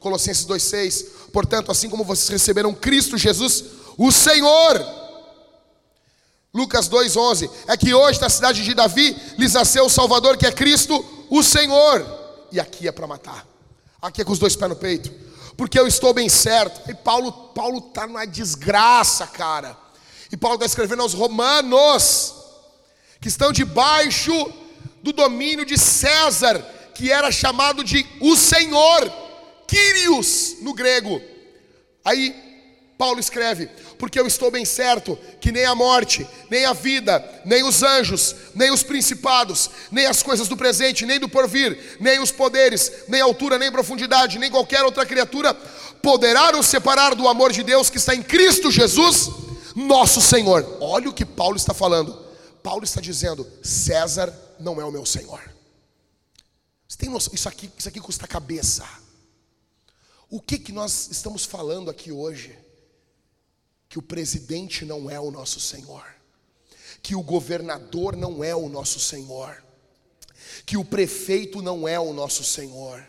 Colossenses 2:6. Portanto, assim como vocês receberam Cristo Jesus, o Senhor, Lucas 2,11 é que hoje na cidade de Davi lhes nasceu o Salvador, que é Cristo, o Senhor. E aqui é para matar. Aqui é com os dois pés no peito. Porque eu estou bem certo. E Paulo Paulo está numa desgraça, cara. E Paulo está escrevendo aos romanos que estão debaixo do domínio de César, que era chamado de o Senhor, Kyrios no grego. Aí Paulo escreve: Porque eu estou bem certo que nem a morte, nem a vida, nem os anjos, nem os principados, nem as coisas do presente, nem do porvir, nem os poderes, nem altura, nem profundidade, nem qualquer outra criatura poderá nos separar do amor de Deus que está em Cristo Jesus, nosso Senhor. Olha o que Paulo está falando. Paulo está dizendo: César não é o meu Senhor. Você tem noção? Isso aqui, isso aqui custa cabeça. O que que nós estamos falando aqui hoje? Que o presidente não é o nosso Senhor, que o governador não é o nosso Senhor, que o prefeito não é o nosso Senhor,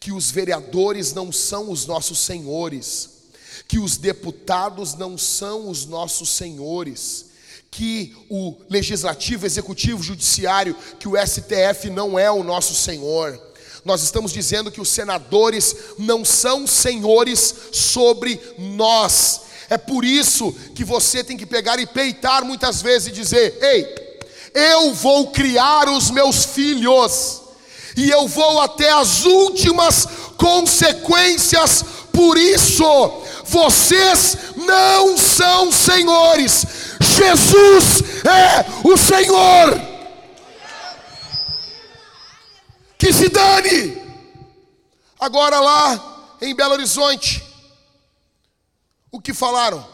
que os vereadores não são os nossos senhores, que os deputados não são os nossos senhores, que o legislativo, executivo, judiciário, que o STF não é o nosso Senhor. Nós estamos dizendo que os senadores não são senhores sobre nós, é por isso que você tem que pegar e peitar muitas vezes e dizer: Ei, eu vou criar os meus filhos, e eu vou até as últimas consequências, por isso, vocês não são senhores, Jesus é o Senhor. Que se dane. Agora lá em Belo Horizonte, o que falaram?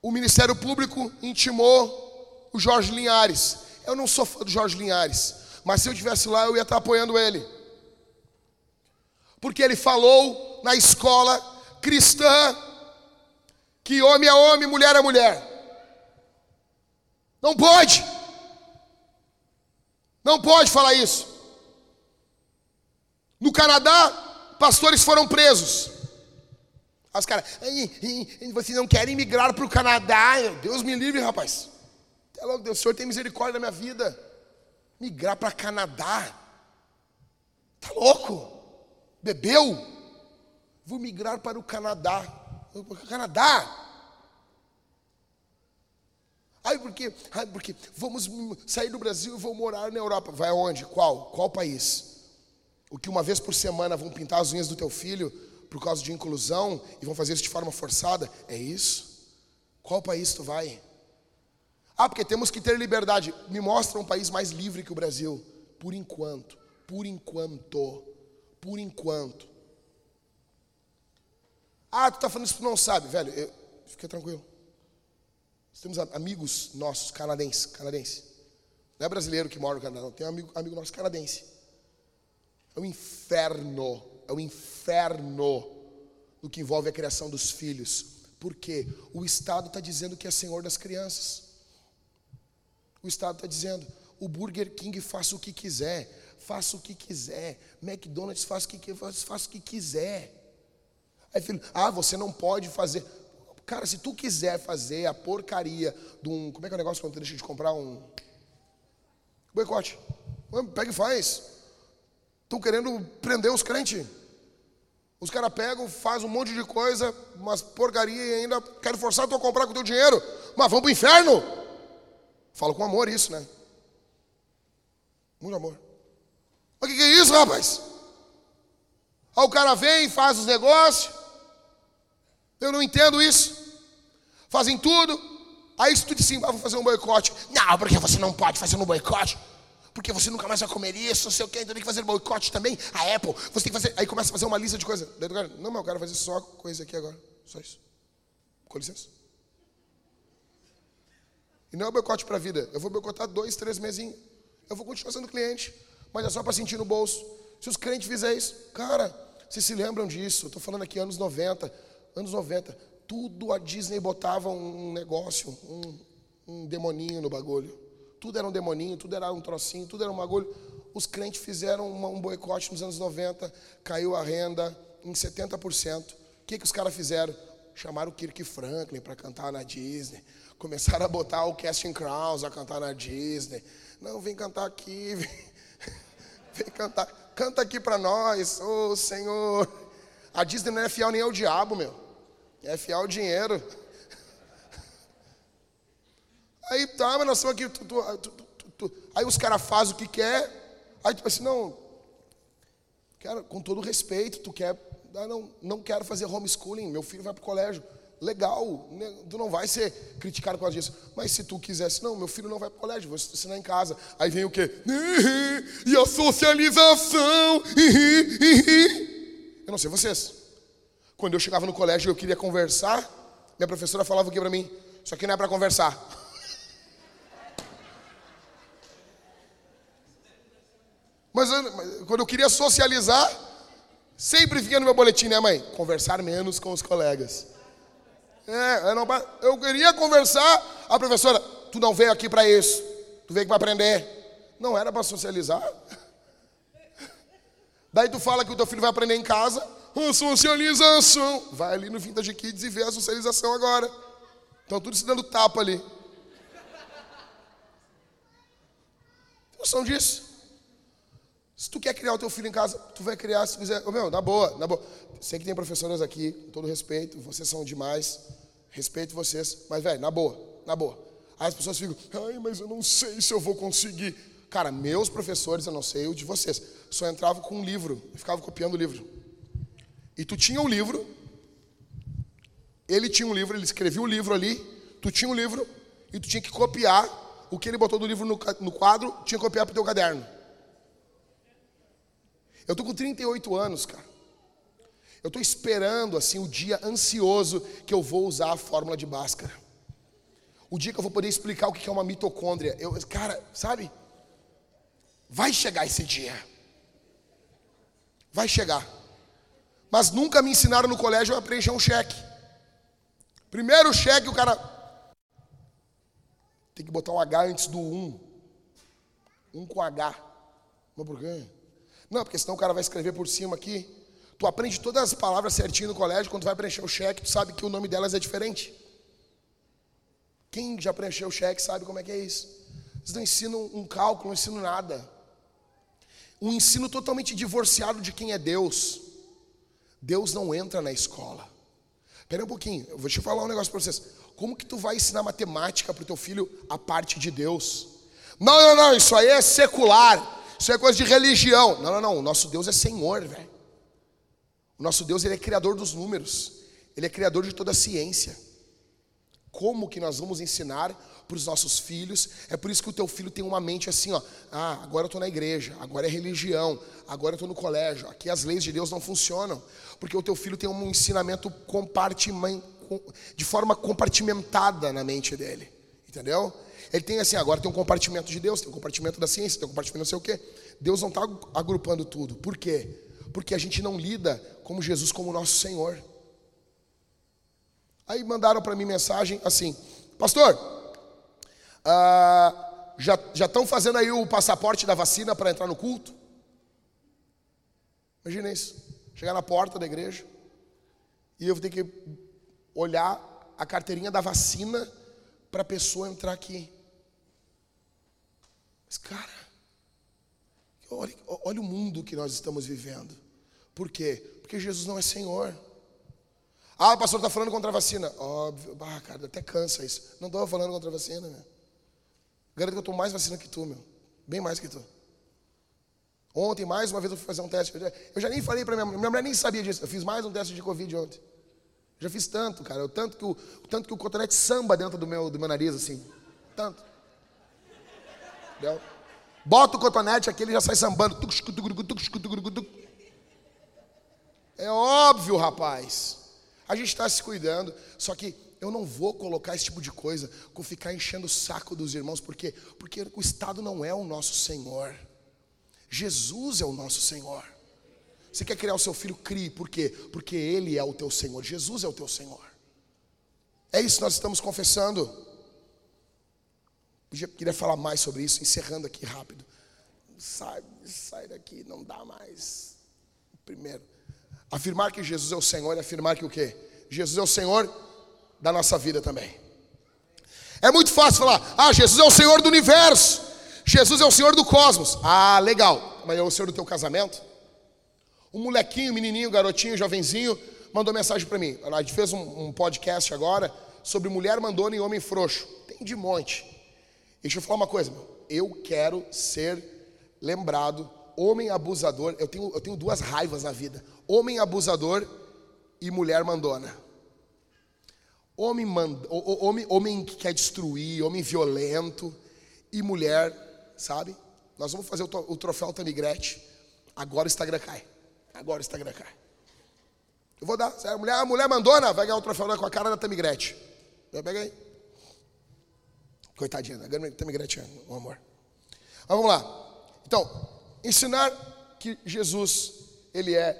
O Ministério Público intimou o Jorge Linhares. Eu não sou fã do Jorge Linhares, mas se eu estivesse lá eu ia estar apoiando ele. Porque ele falou na escola cristã que homem é homem, mulher é mulher. Não pode. Não pode falar isso. No Canadá, pastores foram presos. Aí os caras, vocês não querem migrar para o Canadá? Deus me livre, rapaz. Até logo, Deus, o Senhor tem misericórdia da minha vida. Migrar para Canadá? Tá louco? Bebeu? Vou migrar para o Canadá. Para o Canadá? Ai, porque, ai, porque vamos sair do Brasil e vou morar na Europa. Vai aonde? Qual? Qual país? O que uma vez por semana vão pintar as unhas do teu filho por causa de inclusão e vão fazer isso de forma forçada? É isso? Qual país tu vai? Ah, porque temos que ter liberdade. Me mostra um país mais livre que o Brasil. Por enquanto. Por enquanto. Por enquanto. Ah, tu tá falando isso, tu não sabe, velho. Eu, fica tranquilo. Nós temos amigos nossos, canadenses, canadense. Não é brasileiro que mora no Canadá, não. Tem um amigo, amigo nosso canadense. É um inferno, é um inferno no que envolve a criação dos filhos. Porque o Estado está dizendo que é senhor das crianças. O Estado está dizendo, o Burger King faça o que quiser, faça o que quiser, McDonald's faça o que, faça, faça o que quiser. Aí filho, ah, você não pode fazer. Cara, se tu quiser fazer a porcaria de um. Como é que é o negócio quando tu deixa de comprar um. Boicote. Pega e faz. Estão querendo prender os crentes. Os caras pegam, fazem um monte de coisa, umas porcaria e ainda querem forçar tu a comprar com o teu dinheiro. Mas vamos pro inferno. Falo com amor isso, né? Muito amor. Mas o que, que é isso, rapaz? Aí o cara vem, faz os negócios. Eu não entendo isso. Fazem tudo. Aí se tu diz assim, ah, vou fazer um boicote. Não, porque você não pode fazer um boicote porque você nunca mais vai comer isso, não sei o que, então tem que fazer boicote também. A Apple, você tem que fazer. Aí começa a fazer uma lista de coisas. Não, mas eu quero fazer só coisa aqui agora. Só isso. Com licença. E não é boicote para a vida. Eu vou boicotar dois, três mesinhos. Eu vou continuar sendo cliente, mas é só para sentir no bolso. Se os crentes fizerem isso, cara, vocês se lembram disso? Estou falando aqui anos 90. Anos 90. Tudo a Disney botava um negócio, um, um demoninho no bagulho tudo era um demoninho, tudo era um trocinho, tudo era um bagulho. Os crentes fizeram uma, um boicote nos anos 90, caiu a renda em 70%. O que, que os caras fizeram? Chamaram o Kirk Franklin para cantar na Disney. Começaram a botar o Casting Crowns a cantar na Disney. Não, vem cantar aqui, vem, vem cantar. Canta aqui para nós, ô oh, Senhor. A Disney não é fiel nem ao diabo, meu. É fiel ao dinheiro. Aí tá, mas nós estamos aqui. Tu, tu, tu, aí os caras fazem o que quer. Aí tu pensa assim, não, quero, com todo respeito, tu quer. Ah, não, não quero fazer homeschooling, meu filho vai para o colégio. Legal, né, tu não vai ser criticado por causa disso. Mas se tu quisesse, não, meu filho não vai para o colégio, vou ensinar em casa. Aí vem o quê? E a socialização. Eu não sei vocês. Quando eu chegava no colégio e eu queria conversar, minha professora falava o que para mim? Isso aqui não é para conversar. Mas, mas quando eu queria socializar, sempre vinha no meu boletim, né, mãe? Conversar menos com os colegas. É, eu, não, eu queria conversar, a professora, tu não veio aqui para isso, tu veio para aprender. Não era para socializar. Daí tu fala que o teu filho vai aprender em casa, a socialização. Vai ali no Vintage Kids e vê a socialização agora. Estão tudo se dando tapa ali. Tem noção disso? Se tu quer criar o teu filho em casa, tu vai criar se quiser. Meu, na boa, na boa. Sei que tem professoras aqui, com todo respeito, vocês são demais. Respeito vocês, mas velho, na boa, na boa. Aí as pessoas ficam, ai, mas eu não sei se eu vou conseguir. Cara, meus professores, eu não sei o de vocês, só entravam com um livro, ficava copiando o livro. E tu tinha um livro, ele tinha um livro, ele escrevia o livro ali, tu tinha um livro, e tu tinha que copiar o que ele botou do livro no, no quadro, tinha que copiar para o teu caderno. Eu estou com 38 anos, cara. Eu estou esperando assim o dia ansioso que eu vou usar a fórmula de Bhaskara. O dia que eu vou poder explicar o que é uma mitocôndria. Eu, cara, sabe? Vai chegar esse dia. Vai chegar. Mas nunca me ensinaram no colégio a preencher um cheque. Primeiro cheque, o cara tem que botar um H antes do 1. Um com H. Mas por quê? Não, porque senão o cara vai escrever por cima aqui. Tu aprende todas as palavras certinho no colégio, quando tu vai preencher o cheque, tu sabe que o nome delas é diferente. Quem já preencheu o cheque sabe como é que é isso. Eles não ensinam um cálculo, não ensinam nada. Um ensino totalmente divorciado de quem é Deus. Deus não entra na escola. Espera um pouquinho, eu vou te falar um negócio para vocês. Como que tu vai ensinar matemática para o teu filho a parte de Deus? Não, não, não, isso aí é secular. Isso é coisa de religião. Não, não, não. O nosso Deus é Senhor, velho. O nosso Deus ele é criador dos números. Ele é criador de toda a ciência. Como que nós vamos ensinar para os nossos filhos? É por isso que o teu filho tem uma mente assim, ó. Ah, agora eu estou na igreja, agora é religião, agora eu estou no colégio. Aqui as leis de Deus não funcionam, porque o teu filho tem um ensinamento compartimen- de forma compartimentada na mente dele, entendeu? Ele tem assim, agora tem um compartimento de Deus, tem um compartimento da ciência, tem um compartimento não sei o quê. Deus não está agrupando tudo. Por quê? Porque a gente não lida como Jesus como nosso Senhor. Aí mandaram para mim mensagem assim, pastor, ah, já já estão fazendo aí o passaporte da vacina para entrar no culto? Imagina isso, chegar na porta da igreja e eu vou ter que olhar a carteirinha da vacina para a pessoa entrar aqui. Mas cara, olha, olha o mundo que nós estamos vivendo. Por quê? Porque Jesus não é Senhor. Ah, o pastor está falando contra a vacina. Óbvio, ah, cara, até cansa isso. Não estou falando contra a vacina, meu. Garanto que eu tomo mais vacina que tu, meu. Bem mais que tu. Ontem, mais uma vez, eu fui fazer um teste. Eu já, eu já nem falei para minha mulher. Minha mulher nem sabia disso. Eu fiz mais um teste de Covid ontem. Já fiz tanto, cara. Eu, tanto, que o, tanto que o cotonete samba dentro do meu, do meu nariz, assim. Tanto. Entendeu? Bota o cotonete aqui, ele já sai sambando. É óbvio, rapaz. A gente está se cuidando, só que eu não vou colocar esse tipo de coisa com ficar enchendo o saco dos irmãos, porque porque o Estado não é o nosso Senhor. Jesus é o nosso Senhor. Você quer criar o seu filho, crie, por quê? Porque Ele é o teu Senhor, Jesus é o teu Senhor. É isso que nós estamos confessando. Queria falar mais sobre isso, encerrando aqui rápido. Sai, sai daqui, não dá mais. Primeiro, afirmar que Jesus é o Senhor e afirmar que o quê? Jesus é o Senhor da nossa vida também. É muito fácil falar, ah, Jesus é o Senhor do universo, Jesus é o Senhor do cosmos. Ah, legal, mas é o Senhor do teu casamento? Um molequinho, menininho, garotinho, jovenzinho, mandou mensagem para mim. A gente fez um, um, podcast agora sobre mulher mandona e homem frouxo. Tem de monte. Deixa eu falar uma coisa, meu. Eu quero ser lembrado, homem abusador. Eu tenho, eu tenho duas raivas na vida: homem abusador e mulher mandona. Homem, homem, homem que quer destruir, homem violento e mulher, sabe? Nós vamos fazer o, troféu Tamigrete. Agora o Instagram cai. Agora o Instagram cai. Eu vou dar. A mulher, mulher mandona vai ganhar o troféu com a cara da Tamigrete. Pega aí. Coitadinha, da Tamigrete, um amor. Mas vamos lá. Então, ensinar que Jesus, Ele é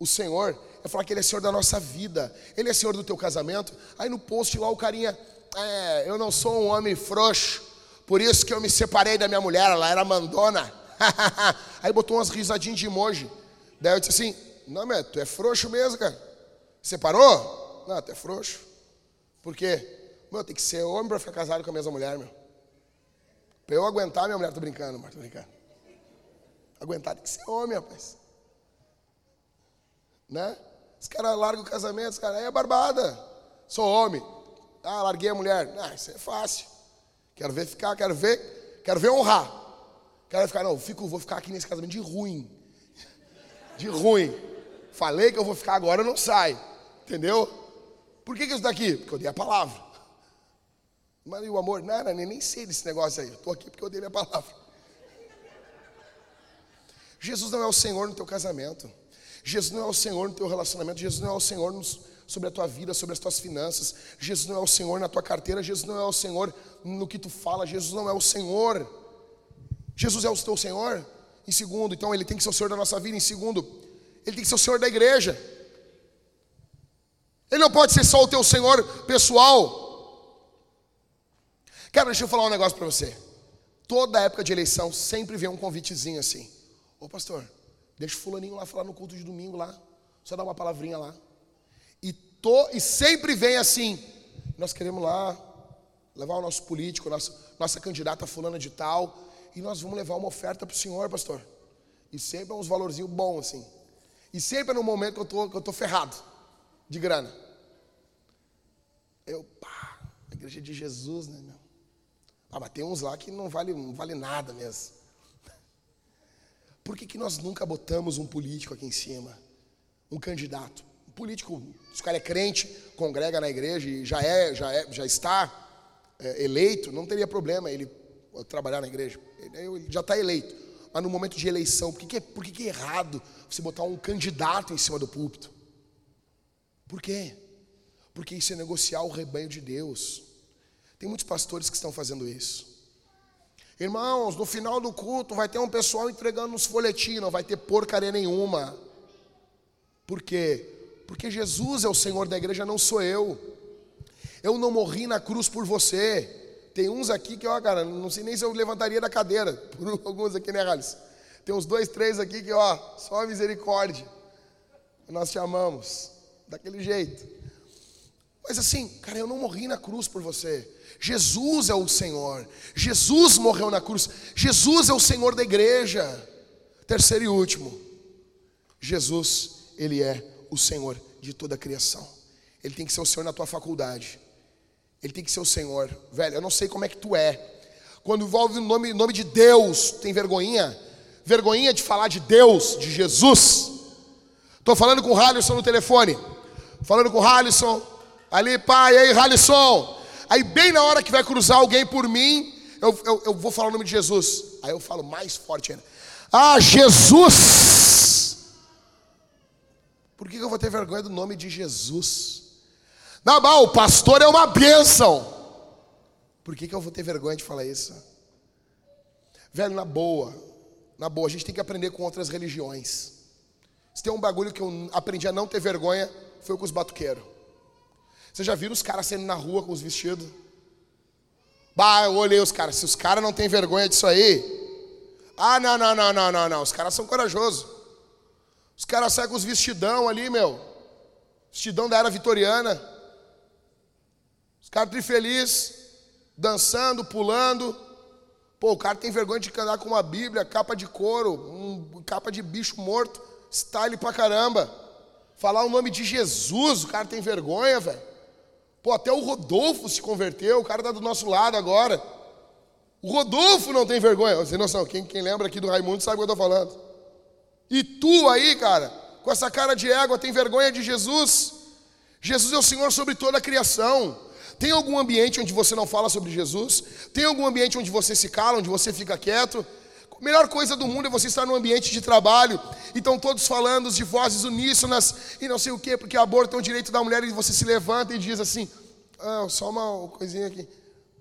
o Senhor, é falar que Ele é Senhor da nossa vida. Ele é Senhor do teu casamento. Aí no post lá o carinha, é, eu não sou um homem frouxo, por isso que eu me separei da minha mulher, ela era mandona. Aí botou umas risadinhas de emoji. Daí eu disse assim, não, meu, tu é frouxo mesmo, cara. Separou? Não, tu é frouxo. Por quê? Meu, tem que ser homem para ficar casado com a mesma mulher, meu. Para eu aguentar, minha mulher, tô brincando, mas tô brincando. Aguentar tem que ser homem, rapaz. Né? Os caras largam o casamento, os caras, é barbada. Sou homem. Ah, larguei a mulher. Ah, isso é fácil. Quero ver ficar, quero ver, quero ver honrar. Quero ficar, não, fico, vou ficar aqui nesse casamento de ruim. De ruim. Falei que eu vou ficar agora, eu não sai. Entendeu? Por que, que eu estou aqui? Porque eu dei a palavra. Mas o amor? Não, nem sei desse negócio aí. Estou aqui porque eu dei minha palavra. Jesus não é o Senhor no teu casamento. Jesus não é o Senhor no teu relacionamento. Jesus não é o Senhor nos, sobre a tua vida, sobre as tuas finanças. Jesus não é o Senhor na tua carteira. Jesus não é o Senhor no que tu fala. Jesus não é o Senhor. Jesus é o teu Senhor. Em segundo, então ele tem que ser o Senhor da nossa vida. Em segundo, ele tem que ser o Senhor da igreja. Ele não pode ser só o teu Senhor pessoal. Cara, deixa eu falar um negócio para você. Toda época de eleição sempre vem um convitezinho assim. Ô pastor, deixa o fulaninho lá falar no culto de domingo lá. Só dar uma palavrinha lá. E, to, e sempre vem assim. Nós queremos lá levar o nosso político, nossa, nossa candidata fulana de tal. E nós vamos levar uma oferta para o senhor, pastor. E sempre é uns valorzinhos bons assim. E sempre é no momento que eu tô, que eu tô ferrado de grana. Eu, pá, a igreja de Jesus, né, meu? Ah, mas tem uns lá que não vale, não vale nada mesmo. Por que, que nós nunca botamos um político aqui em cima? Um candidato? político, se o cara é crente, congrega na igreja e já é, já é, já está é, eleito, não teria problema ele trabalhar na igreja. Ele, ele já está eleito. Mas no momento de eleição, por que, que, é, por que, que é errado você botar um candidato em cima do púlpito? Por quê? Porque isso é negociar o rebanho de Deus. Tem muitos pastores que estão fazendo isso. Irmãos, no final do culto vai ter um pessoal entregando uns folhetins, não vai ter porcaria nenhuma. Por quê? Porque Jesus é o Senhor da igreja, não sou eu. Eu não morri na cruz por você. Tem uns aqui que, ó, cara, não sei nem se eu levantaria da cadeira. Por alguns aqui, né, Rales? Tem uns dois, três aqui que, ó, só misericórdia. Nós te amamos. Daquele jeito. Mas assim, cara, eu não morri na cruz por você. Jesus é o Senhor. Jesus morreu na cruz. Jesus é o Senhor da igreja. Terceiro e último. Jesus, ele é o Senhor de toda a criação. Ele tem que ser o Senhor na tua faculdade. Ele tem que ser o Senhor. Velho, eu não sei como é que tu é. Quando envolve o nome, nome de Deus, tem vergonhinha? Vergonhinha de falar de Deus, de Jesus. Estou falando com o Halisson no telefone. Falando com o Halisson. Ali, pai, aí, Halisson. Aí, bem na hora que vai cruzar alguém por mim, eu, eu, eu vou falar o nome de Jesus. Aí eu falo mais forte ainda. Ah, Jesus! Por que eu vou ter vergonha do nome de Jesus? Nabal, o pastor é uma bênção. Por que, que eu vou ter vergonha de falar isso? Velho, na boa, na boa, a gente tem que aprender com outras religiões. Se tem um bagulho que eu aprendi a não ter vergonha, foi com os batuqueiros. Você já viram os caras saindo na rua com os vestidos? Bah, eu olhei os caras. Se os caras não têm vergonha disso aí. Ah, não, não, não, não, não, não. Os caras são corajosos. Os caras saem com os vestidão ali, meu. Vestidão da era vitoriana. Os caras trifeliz, dançando, pulando. Pô, o cara tem vergonha de andar com uma Bíblia, capa de couro, um, capa de bicho morto, style pra caramba. Falar o nome de Jesus, o cara tem vergonha, velho. Pô, até o Rodolfo se converteu, o cara tá do nosso lado agora. O Rodolfo não tem vergonha. Você noção, quem, quem lembra aqui do Raimundo sabe o que eu estou falando. E tu aí, cara, com essa cara de égua, tem vergonha de Jesus? Jesus é o Senhor sobre toda a criação. Tem algum ambiente onde você não fala sobre Jesus? Tem algum ambiente onde você se cala, onde você fica quieto? Melhor coisa do mundo é você estar num ambiente de trabalho e estão todos falando de vozes uníssonas e não sei o quê, porque aborto é um direito da mulher e você se levanta e diz assim: ah, só uma coisinha aqui.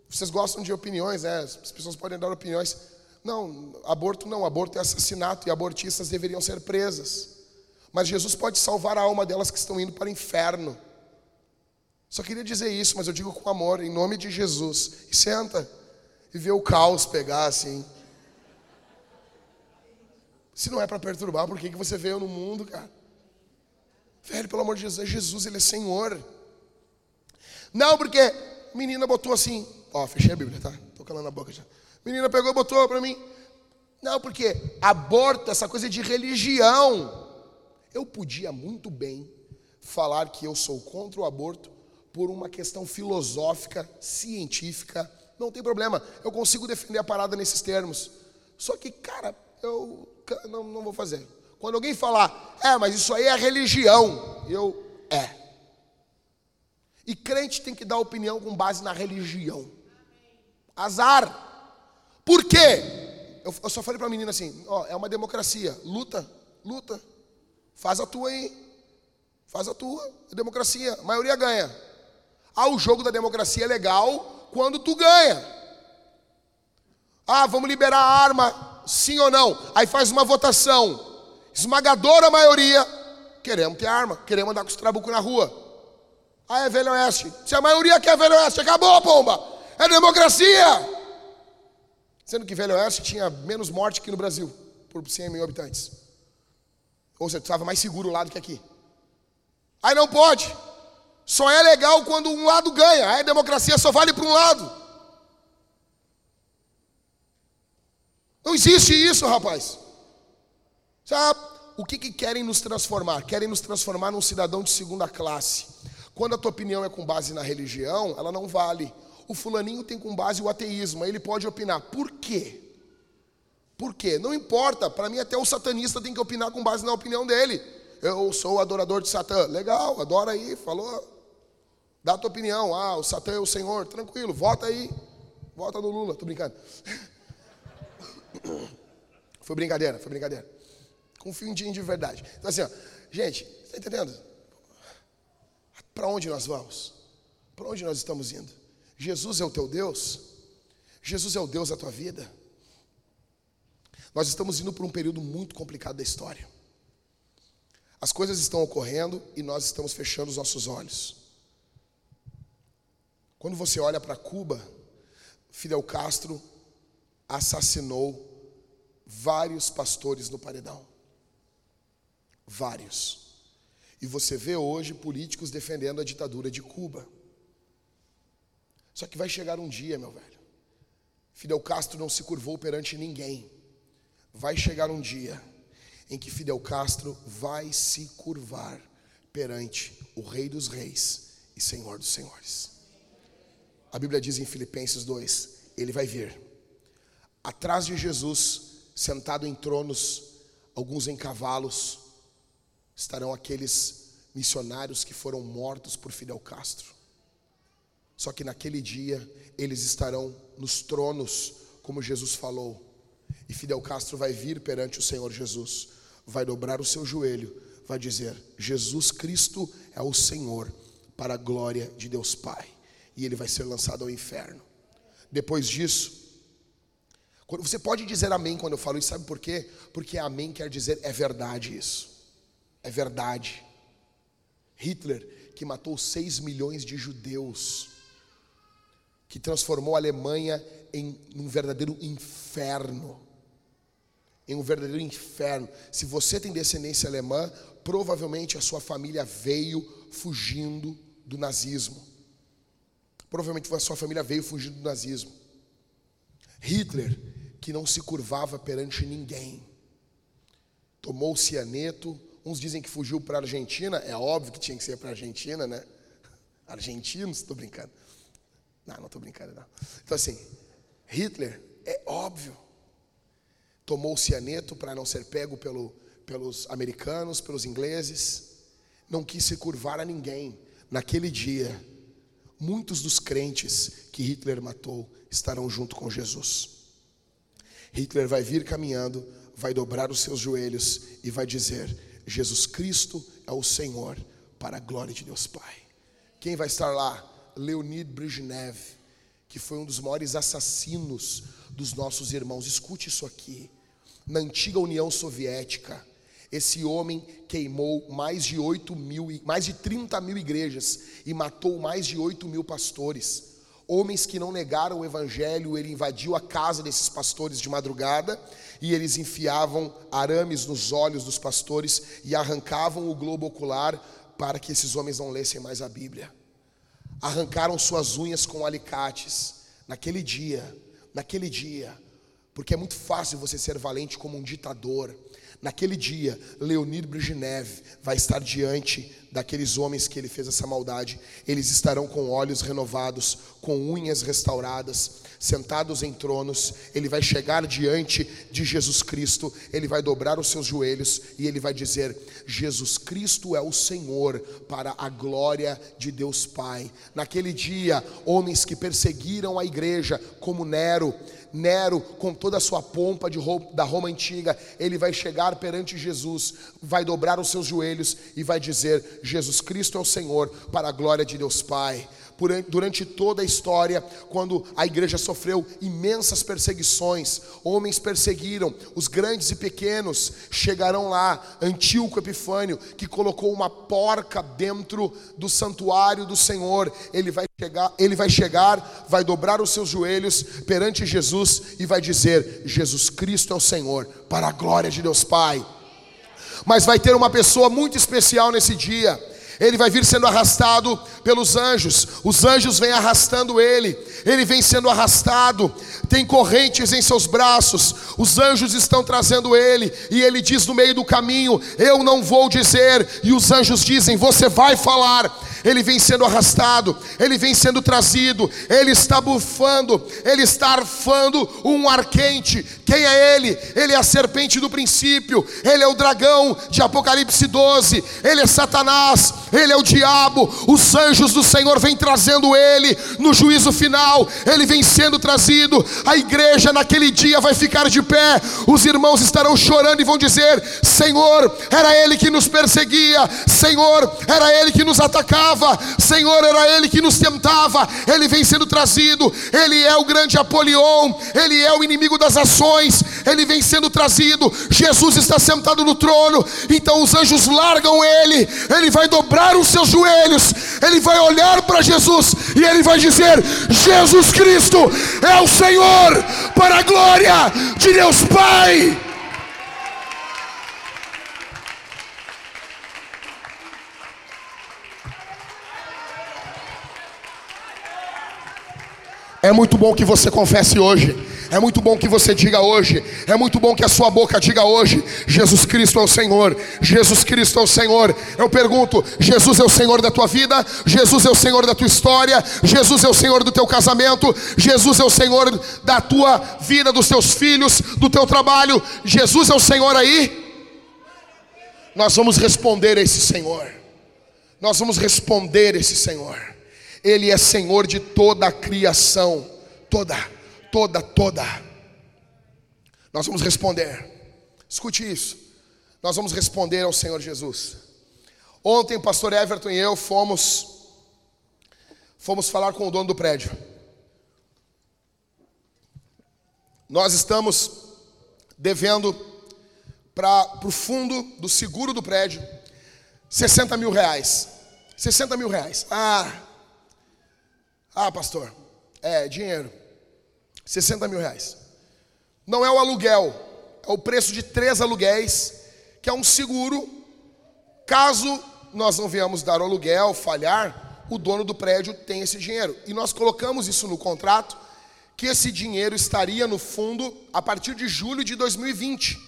Vocês gostam de opiniões, né? As pessoas podem dar opiniões. Não, aborto não, aborto é assassinato e abortistas deveriam ser presas. Mas Jesus pode salvar a alma delas que estão indo para o inferno. Só queria dizer isso, mas eu digo com amor, em nome de Jesus. E senta e vê o caos pegar assim. Se não é para perturbar, por que, que você veio no mundo, cara? Velho, pelo amor de Jesus, é Jesus, Ele é Senhor. Não, porque menina botou assim, ó, fechei a Bíblia, tá? Tô calando a boca já. Menina pegou botou para mim. Não, porque aborto, essa coisa de religião. Eu podia muito bem falar que eu sou contra o aborto por uma questão filosófica, científica. Não tem problema, eu consigo defender a parada nesses termos. Só que, cara, eu não, não vou fazer. Quando alguém falar, é, mas isso aí é religião, eu, é. E crente tem que dar opinião com base na religião. Azar. Por quê? Eu, eu só falei para a menina assim: ó, é uma democracia. Luta, luta. Faz a tua aí. Faz a tua. É democracia. A maioria ganha. Ah, o jogo da democracia é legal quando tu ganha. Ah, vamos liberar a arma, sim ou não? Aí faz uma votação. Esmagadora maioria. Queremos ter arma, queremos andar com os trabucos na rua. Ah, é Velho Oeste. Se a maioria quer Velho Oeste, acabou a bomba. É democracia. Sendo que Velho Oeste tinha menos morte que no Brasil, por 100 mil habitantes. Ou seja, estava mais seguro lá do que aqui. Aí não pode. Só é legal quando um lado ganha. Aí a democracia só vale para um lado. Não existe isso, rapaz. Sabe? O que, que querem nos transformar? Querem nos transformar num cidadão de segunda classe. Quando a tua opinião é com base na religião, ela não vale o fulaninho tem com base o ateísmo, aí ele pode opinar. Por quê? Por quê? Não importa, para mim até o satanista tem que opinar com base na opinião dele. eu sou adorador de Satã. Legal, adora aí, falou. Dá a tua opinião. Ah, o Satã é o Senhor. Tranquilo, vota aí. Vota no Lula. Tô brincando. Foi brincadeira, foi brincadeira. Confio em dia de verdade. Então assim, ó, gente, está entendendo? Para onde nós vamos? Para onde nós estamos indo? Jesus é o teu Deus? Jesus é o Deus da tua vida? Nós estamos indo por um período muito complicado da história. As coisas estão ocorrendo e nós estamos fechando os nossos olhos. Quando você olha para Cuba, Fidel Castro assassinou vários pastores no paredão. Vários. E você vê hoje políticos defendendo a ditadura de Cuba. Só que vai chegar um dia, meu velho. Fidel Castro não se curvou perante ninguém. Vai chegar um dia em que Fidel Castro vai se curvar perante o Rei dos Reis e Senhor dos Senhores. A Bíblia diz em Filipenses 2: Ele vai vir. Atrás de Jesus, sentado em tronos, alguns em cavalos, estarão aqueles missionários que foram mortos por Fidel Castro. Só que naquele dia eles estarão nos tronos, como Jesus falou. E Fidel Castro vai vir perante o Senhor Jesus, vai dobrar o seu joelho, vai dizer: Jesus Cristo é o Senhor, para a glória de Deus Pai. E ele vai ser lançado ao inferno. Depois disso, você pode dizer amém quando eu falo isso, sabe por quê? Porque amém quer dizer é verdade isso. É verdade. Hitler, que matou 6 milhões de judeus, que transformou a Alemanha em um verdadeiro inferno. Em um verdadeiro inferno. Se você tem descendência alemã, provavelmente a sua família veio fugindo do nazismo. Provavelmente a sua família veio fugindo do nazismo. Hitler, que não se curvava perante ninguém, tomou o cianeto. Uns dizem que fugiu para a Argentina, é óbvio que tinha que ser para a Argentina, né? Argentinos, estou brincando. Não, não estou brincando, não. Então, assim, Hitler, é óbvio, tomou o cianeto para não ser pego pelo, pelos americanos, pelos ingleses, não quis se curvar a ninguém. Naquele dia, muitos dos crentes que Hitler matou estarão junto com Jesus. Hitler vai vir caminhando, vai dobrar os seus joelhos e vai dizer: Jesus Cristo é o Senhor, para a glória de Deus Pai. Quem vai estar lá? Leonid Brezhnev, que foi um dos maiores assassinos dos nossos irmãos. Escute isso aqui. Na antiga União Soviética, esse homem queimou mais de 8 mil, mais de 30 mil igrejas e matou mais de 8 mil pastores. Homens que não negaram o evangelho, ele invadiu a casa desses pastores de madrugada e eles enfiavam arames nos olhos dos pastores e arrancavam o globo ocular para que esses homens não lessem mais a Bíblia arrancaram suas unhas com alicates. Naquele dia, naquele dia, porque é muito fácil você ser valente como um ditador. Naquele dia, Leonir Brezhnev vai estar diante daqueles homens que ele fez essa maldade. Eles estarão com olhos renovados, com unhas restauradas, sentados em tronos. Ele vai chegar diante de Jesus Cristo, ele vai dobrar os seus joelhos e ele vai dizer: Jesus Cristo é o Senhor, para a glória de Deus Pai. Naquele dia, homens que perseguiram a igreja, como Nero, Nero, com toda a sua pompa de da Roma antiga, ele vai chegar perante Jesus, vai dobrar os seus joelhos e vai dizer: Jesus Cristo é o Senhor, para a glória de Deus Pai durante toda a história, quando a igreja sofreu imensas perseguições, homens perseguiram, os grandes e pequenos chegarão lá. Antíoco Epifânio, que colocou uma porca dentro do santuário do Senhor, ele vai chegar, ele vai chegar, vai dobrar os seus joelhos perante Jesus e vai dizer: Jesus Cristo é o Senhor, para a glória de Deus Pai. Mas vai ter uma pessoa muito especial nesse dia ele vai vir sendo arrastado pelos anjos, os anjos vêm arrastando ele, ele vem sendo arrastado, tem correntes em seus braços, os anjos estão trazendo ele, e ele diz no meio do caminho: Eu não vou dizer, e os anjos dizem: Você vai falar. Ele vem sendo arrastado, ele vem sendo trazido, ele está bufando, ele está arfando um ar quente. Quem é ele? Ele é a serpente do princípio, ele é o dragão de Apocalipse 12, ele é Satanás, ele é o diabo. Os anjos do Senhor vêm trazendo ele no juízo final, ele vem sendo trazido. A igreja naquele dia vai ficar de pé, os irmãos estarão chorando e vão dizer: Senhor, era ele que nos perseguia, Senhor, era ele que nos atacava, Senhor, era ele que nos tentava. Ele vem sendo trazido, ele é o grande Apolion, ele é o inimigo das ações, ele vem sendo trazido. Jesus está sentado no trono, então os anjos largam ele, ele vai dobrar os seus joelhos, ele vai olhar para Jesus e ele vai dizer: Jesus Cristo é o Senhor, para a glória de Deus Pai. É muito bom que você confesse hoje. É muito bom que você diga hoje. É muito bom que a sua boca diga hoje: Jesus Cristo é o Senhor. Jesus Cristo é o Senhor. Eu pergunto: Jesus é o Senhor da tua vida? Jesus é o Senhor da tua história? Jesus é o Senhor do teu casamento? Jesus é o Senhor da tua vida, dos teus filhos, do teu trabalho? Jesus é o Senhor aí? Nós vamos responder a esse Senhor. Nós vamos responder a esse Senhor. Ele é Senhor de toda a criação, toda, toda, toda. Nós vamos responder. Escute isso. Nós vamos responder ao Senhor Jesus. Ontem o pastor Everton e eu fomos fomos falar com o dono do prédio. Nós estamos devendo para o fundo do seguro do prédio 60 mil reais. 60 mil reais. Ah, ah, pastor, é dinheiro. 60 mil reais. Não é o aluguel, é o preço de três aluguéis, que é um seguro. Caso nós não venhamos dar o aluguel, falhar, o dono do prédio tem esse dinheiro. E nós colocamos isso no contrato, que esse dinheiro estaria no fundo a partir de julho de 2020.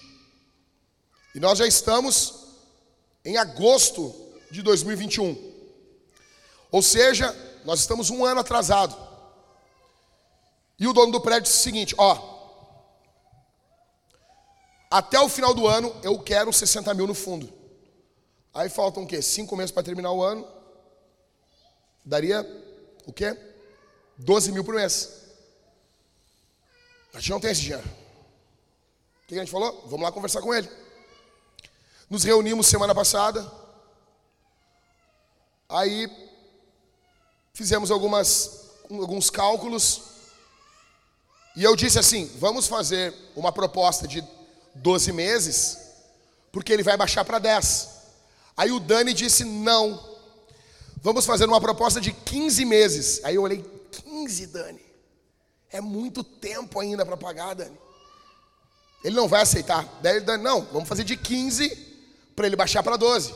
E nós já estamos em agosto de 2021. Ou seja, nós estamos um ano atrasado. E o dono do prédio disse o seguinte: ó, até o final do ano eu quero 60 mil no fundo. Aí faltam o quê? Cinco meses para terminar o ano. Daria o quê? 12 mil por mês. A gente não tem esse dinheiro. O que a gente falou? Vamos lá conversar com ele. Nos reunimos semana passada. Aí fizemos algumas, alguns cálculos. E eu disse assim: vamos fazer uma proposta de 12 meses, porque ele vai baixar para 10. Aí o Dani disse: não. Vamos fazer uma proposta de 15 meses. Aí eu olhei: 15, Dani? É muito tempo ainda para pagar, Dani. Ele não vai aceitar. Daí ele não, vamos fazer de 15 para ele baixar para 12.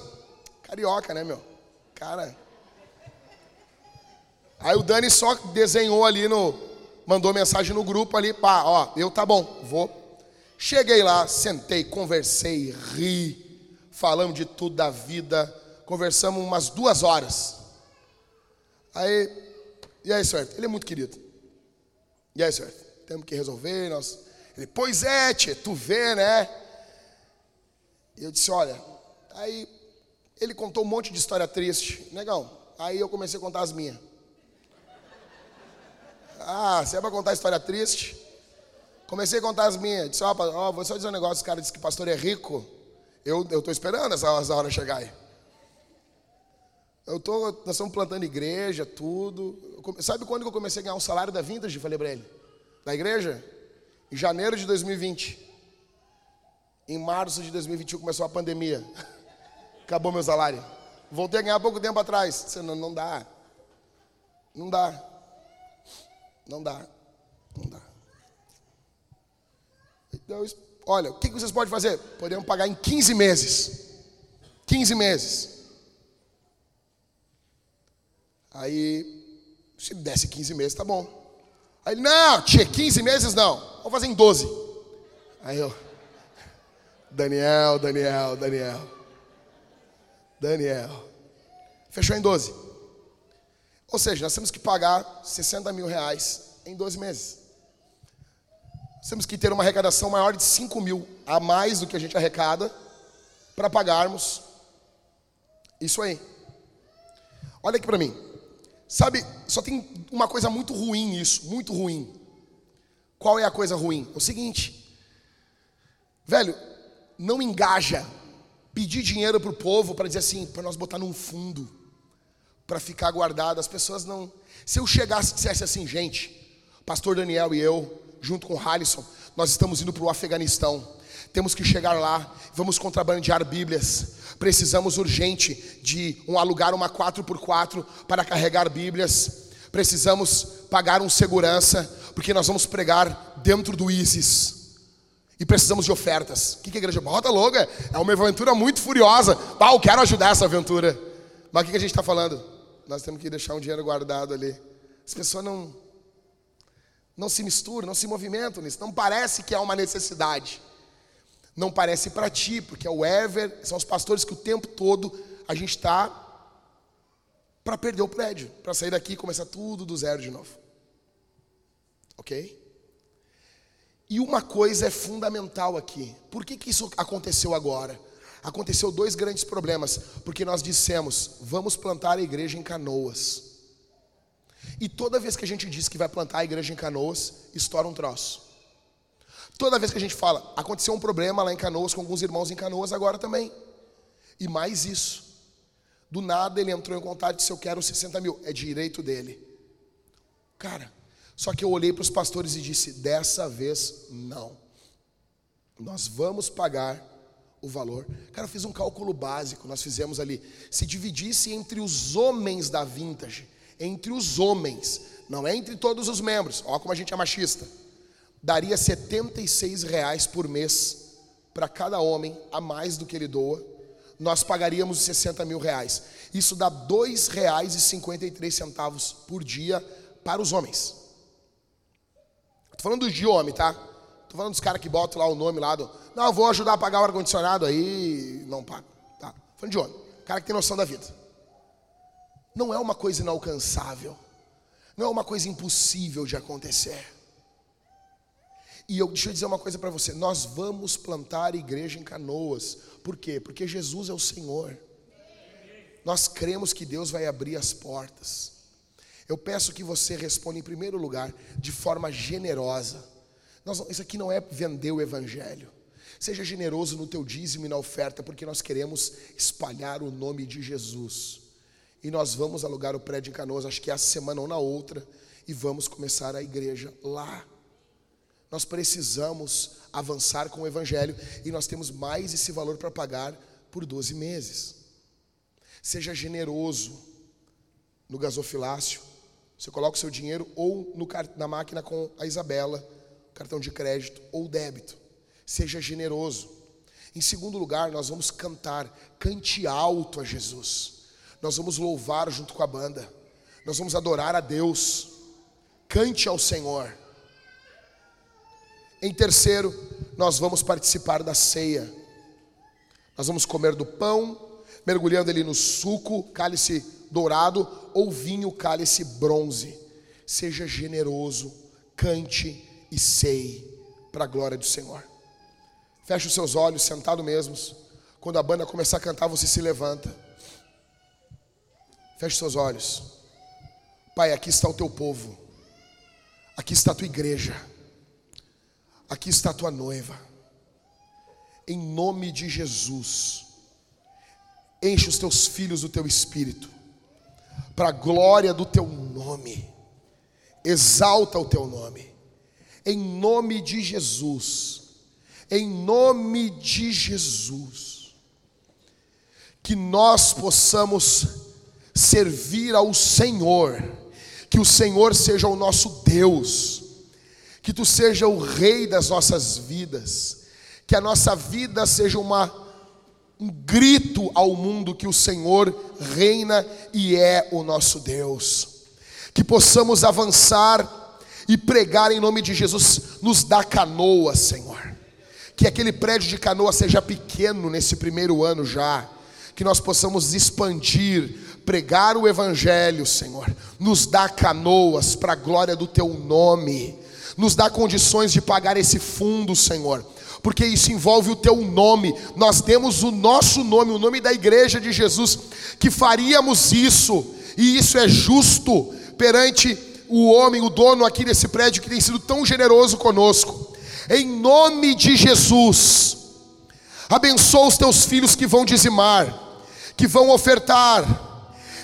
Carioca, né, meu? Cara. Aí o Dani só desenhou ali no. Mandou mensagem no grupo ali, pá, ó, eu tá bom, vou. Cheguei lá, sentei, conversei, ri, falamos de tudo da vida, conversamos umas duas horas. Aí, e aí, certo? Ele é muito querido. E aí, certo? Temos que resolver, nós. Ele, pois é, tia, tu vê, né? E eu disse, olha, aí ele contou um monte de história triste, negão. Aí eu comecei a contar as minhas. Ah, se é para contar história triste. Comecei a contar as minhas. Disse, ó, oh, vou só dizer um negócio. Os caras disse que pastor é rico. Eu estou esperando essa, essa hora chegar aí. Eu tô, nós estamos plantando igreja, tudo. Sabe quando eu comecei a ganhar um salário da Vintage? Falei para ele. Da igreja? Em janeiro de 2020. Em março de 2021 começou a pandemia. Acabou meu salário. Voltei a ganhar pouco tempo atrás. Disse, não, não dá. Não dá. Não dá. Não dá. Então, olha, o que vocês podem fazer? Podemos pagar em 15 meses. 15 meses. Aí, se desse 15 meses, tá bom. Aí ele, não, tia, 15 meses não. Vamos fazer em 12. Aí eu, Daniel, Daniel, Daniel. Daniel. Fechou em 12. Ou seja, nós temos que pagar 60 mil reais em 12 meses. Nós temos que ter uma arrecadação maior de 5 mil a mais do que a gente arrecada para pagarmos isso aí. Olha aqui para mim. Sabe, só tem uma coisa muito ruim nisso, muito ruim. Qual é a coisa ruim? É o seguinte, velho, não engaja pedir dinheiro para o povo para dizer assim, para nós botar num fundo, para ficar guardado. As pessoas não. Se eu chegasse e dissesse assim, gente, Pastor Daniel e eu, junto com o Halisson, nós estamos indo para o Afeganistão. Temos que chegar lá, vamos contrabandear Bíblias. Precisamos urgente de um alugar uma 4x4 para carregar Bíblias. Precisamos pagar um segurança, porque nós vamos pregar dentro do ISIS. E precisamos de ofertas. O que, a igreja bota logo? É uma aventura muito furiosa. Pá, eu quero ajudar essa aventura. Mas o que a gente está falando? Nós temos que deixar um dinheiro guardado ali. As pessoas não, não se misturam, não se movimentam nisso. Não parece que há uma necessidade. Não parece para ti, porque é o Ever, são os pastores que o tempo todo a gente está para perder o prédio, para sair daqui e começar tudo do zero de novo. Ok? E uma coisa é fundamental aqui. Por que, que isso aconteceu agora? Aconteceu dois grandes problemas. Porque nós dissemos, vamos plantar a igreja em canoas. E toda vez que a gente diz que vai plantar a igreja em canoas, estoura um troço. Toda vez que a gente fala, aconteceu um problema lá em canoas com alguns irmãos em canoas agora também. E mais isso. Do nada ele entrou em contato e disse: Eu quero 60 mil. É direito dele. Cara, só que eu olhei para os pastores e disse: dessa vez não. Nós vamos pagar o valor. Cara, eu fiz um cálculo básico, nós fizemos ali. Se dividisse entre os homens da vintage, entre os homens, não é entre todos os membros, olha como a gente é machista, daria 76 reais por mês para cada homem, a mais do que ele doa. Nós pagaríamos 60 mil reais. Isso dá R$ 2,53 por dia para os homens. Tô falando de homem, tá? Tô falando dos caras que botam lá o nome lá do. Não, vou ajudar a pagar o ar-condicionado aí. Não paga. Tá. Falando de homem. Cara que tem noção da vida. Não é uma coisa inalcançável. Não é uma coisa impossível de acontecer. E eu deixa eu dizer uma coisa para você. Nós vamos plantar igreja em canoas. Por quê? Porque Jesus é o Senhor. Nós cremos que Deus vai abrir as portas. Eu peço que você responda em primeiro lugar de forma generosa. Nós, isso aqui não é vender o evangelho. Seja generoso no teu dízimo e na oferta, porque nós queremos espalhar o nome de Jesus. E nós vamos alugar o prédio em Canoas, acho que é a semana ou na outra, e vamos começar a igreja lá. Nós precisamos avançar com o evangelho e nós temos mais esse valor para pagar por 12 meses. Seja generoso no gasofilácio, você coloca o seu dinheiro ou no, na máquina com a Isabela, cartão de crédito ou débito. Seja generoso. Em segundo lugar, nós vamos cantar, cante alto a Jesus. Nós vamos louvar junto com a banda. Nós vamos adorar a Deus. Cante ao Senhor. Em terceiro, nós vamos participar da ceia. Nós vamos comer do pão, mergulhando ele no suco, cálice dourado ou vinho cálice bronze. Seja generoso, cante e sei para a glória do Senhor. Feche os seus olhos, sentado mesmos. Quando a banda começar a cantar, você se levanta. Feche seus olhos. Pai, aqui está o teu povo. Aqui está a tua igreja. Aqui está a tua noiva. Em nome de Jesus. Enche os teus filhos do teu espírito para a glória do teu nome. Exalta o teu nome. Em nome de Jesus. Em nome de Jesus. Que nós possamos servir ao Senhor. Que o Senhor seja o nosso Deus. Que tu seja o rei das nossas vidas. Que a nossa vida seja uma um grito ao mundo que o Senhor reina e é o nosso Deus. Que possamos avançar e pregar em nome de Jesus, nos dá canoa, Senhor. Que aquele prédio de canoa seja pequeno nesse primeiro ano já, que nós possamos expandir pregar o Evangelho, Senhor. Nos dá canoas para a glória do Teu nome. Nos dá condições de pagar esse fundo, Senhor. Porque isso envolve o Teu nome. Nós temos o nosso nome, o nome da igreja de Jesus, que faríamos isso. E isso é justo perante o homem, o dono aqui desse prédio que tem sido tão generoso conosco. Em nome de Jesus, abençoa os teus filhos que vão dizimar, que vão ofertar.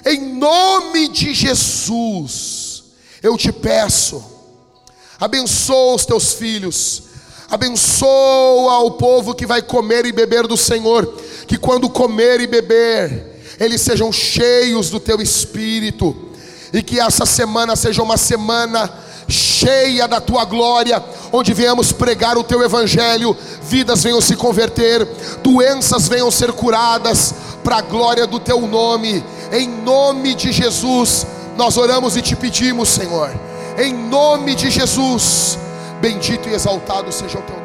Em nome de Jesus, eu te peço, abençoa os teus filhos, abençoa o povo que vai comer e beber do Senhor, que quando comer e beber, eles sejam cheios do teu espírito e que essa semana seja uma semana cheia da tua glória, onde venhamos pregar o teu evangelho, vidas venham se converter, doenças venham ser curadas, para a glória do teu nome, em nome de Jesus, nós oramos e te pedimos, Senhor, em nome de Jesus, bendito e exaltado seja o teu nome.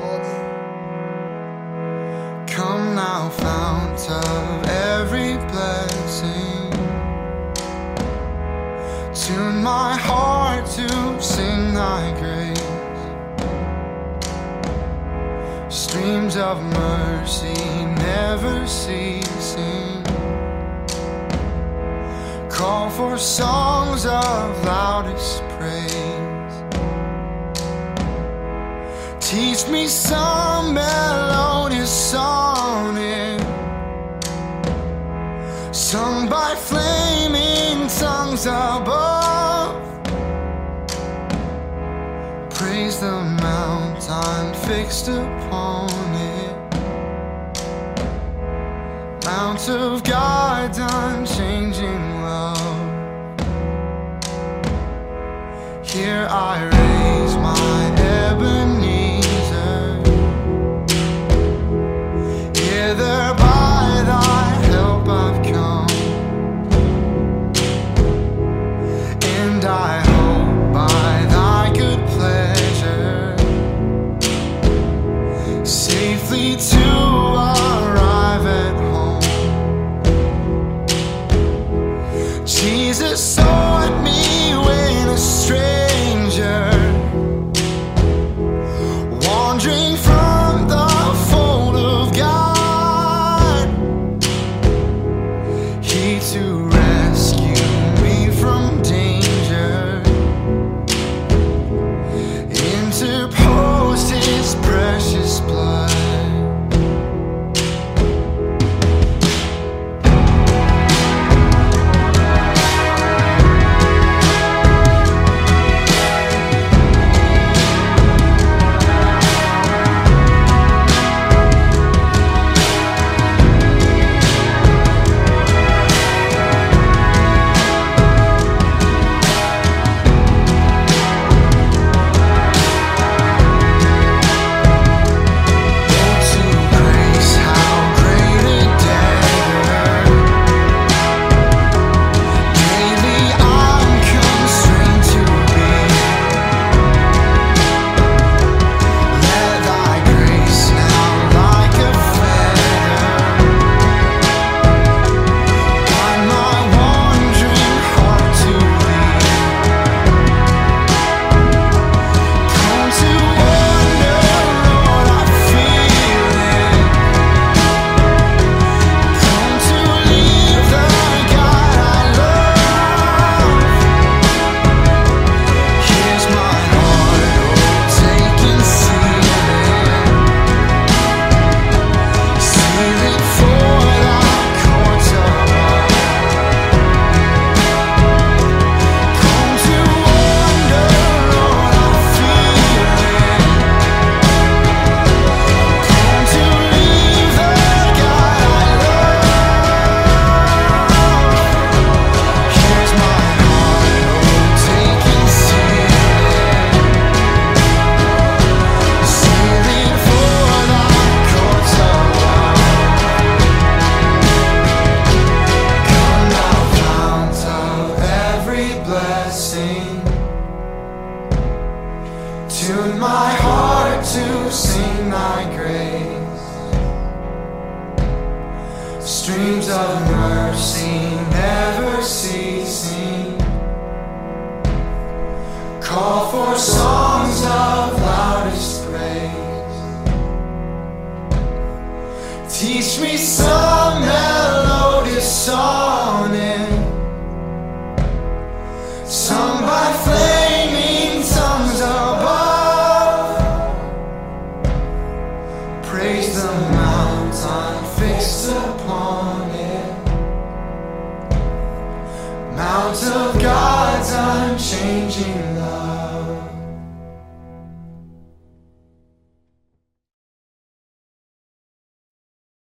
Come now, fount of every blessing. Tune my heart to sing thy grace. Streams of mercy never ceasing. Call for songs of loudest praise. Teach me some melodious sonnet sung by flaming tongues above. Praise the mountain fixed upon it. Mount of God's unchanging love. Here I raise my Ebenezer.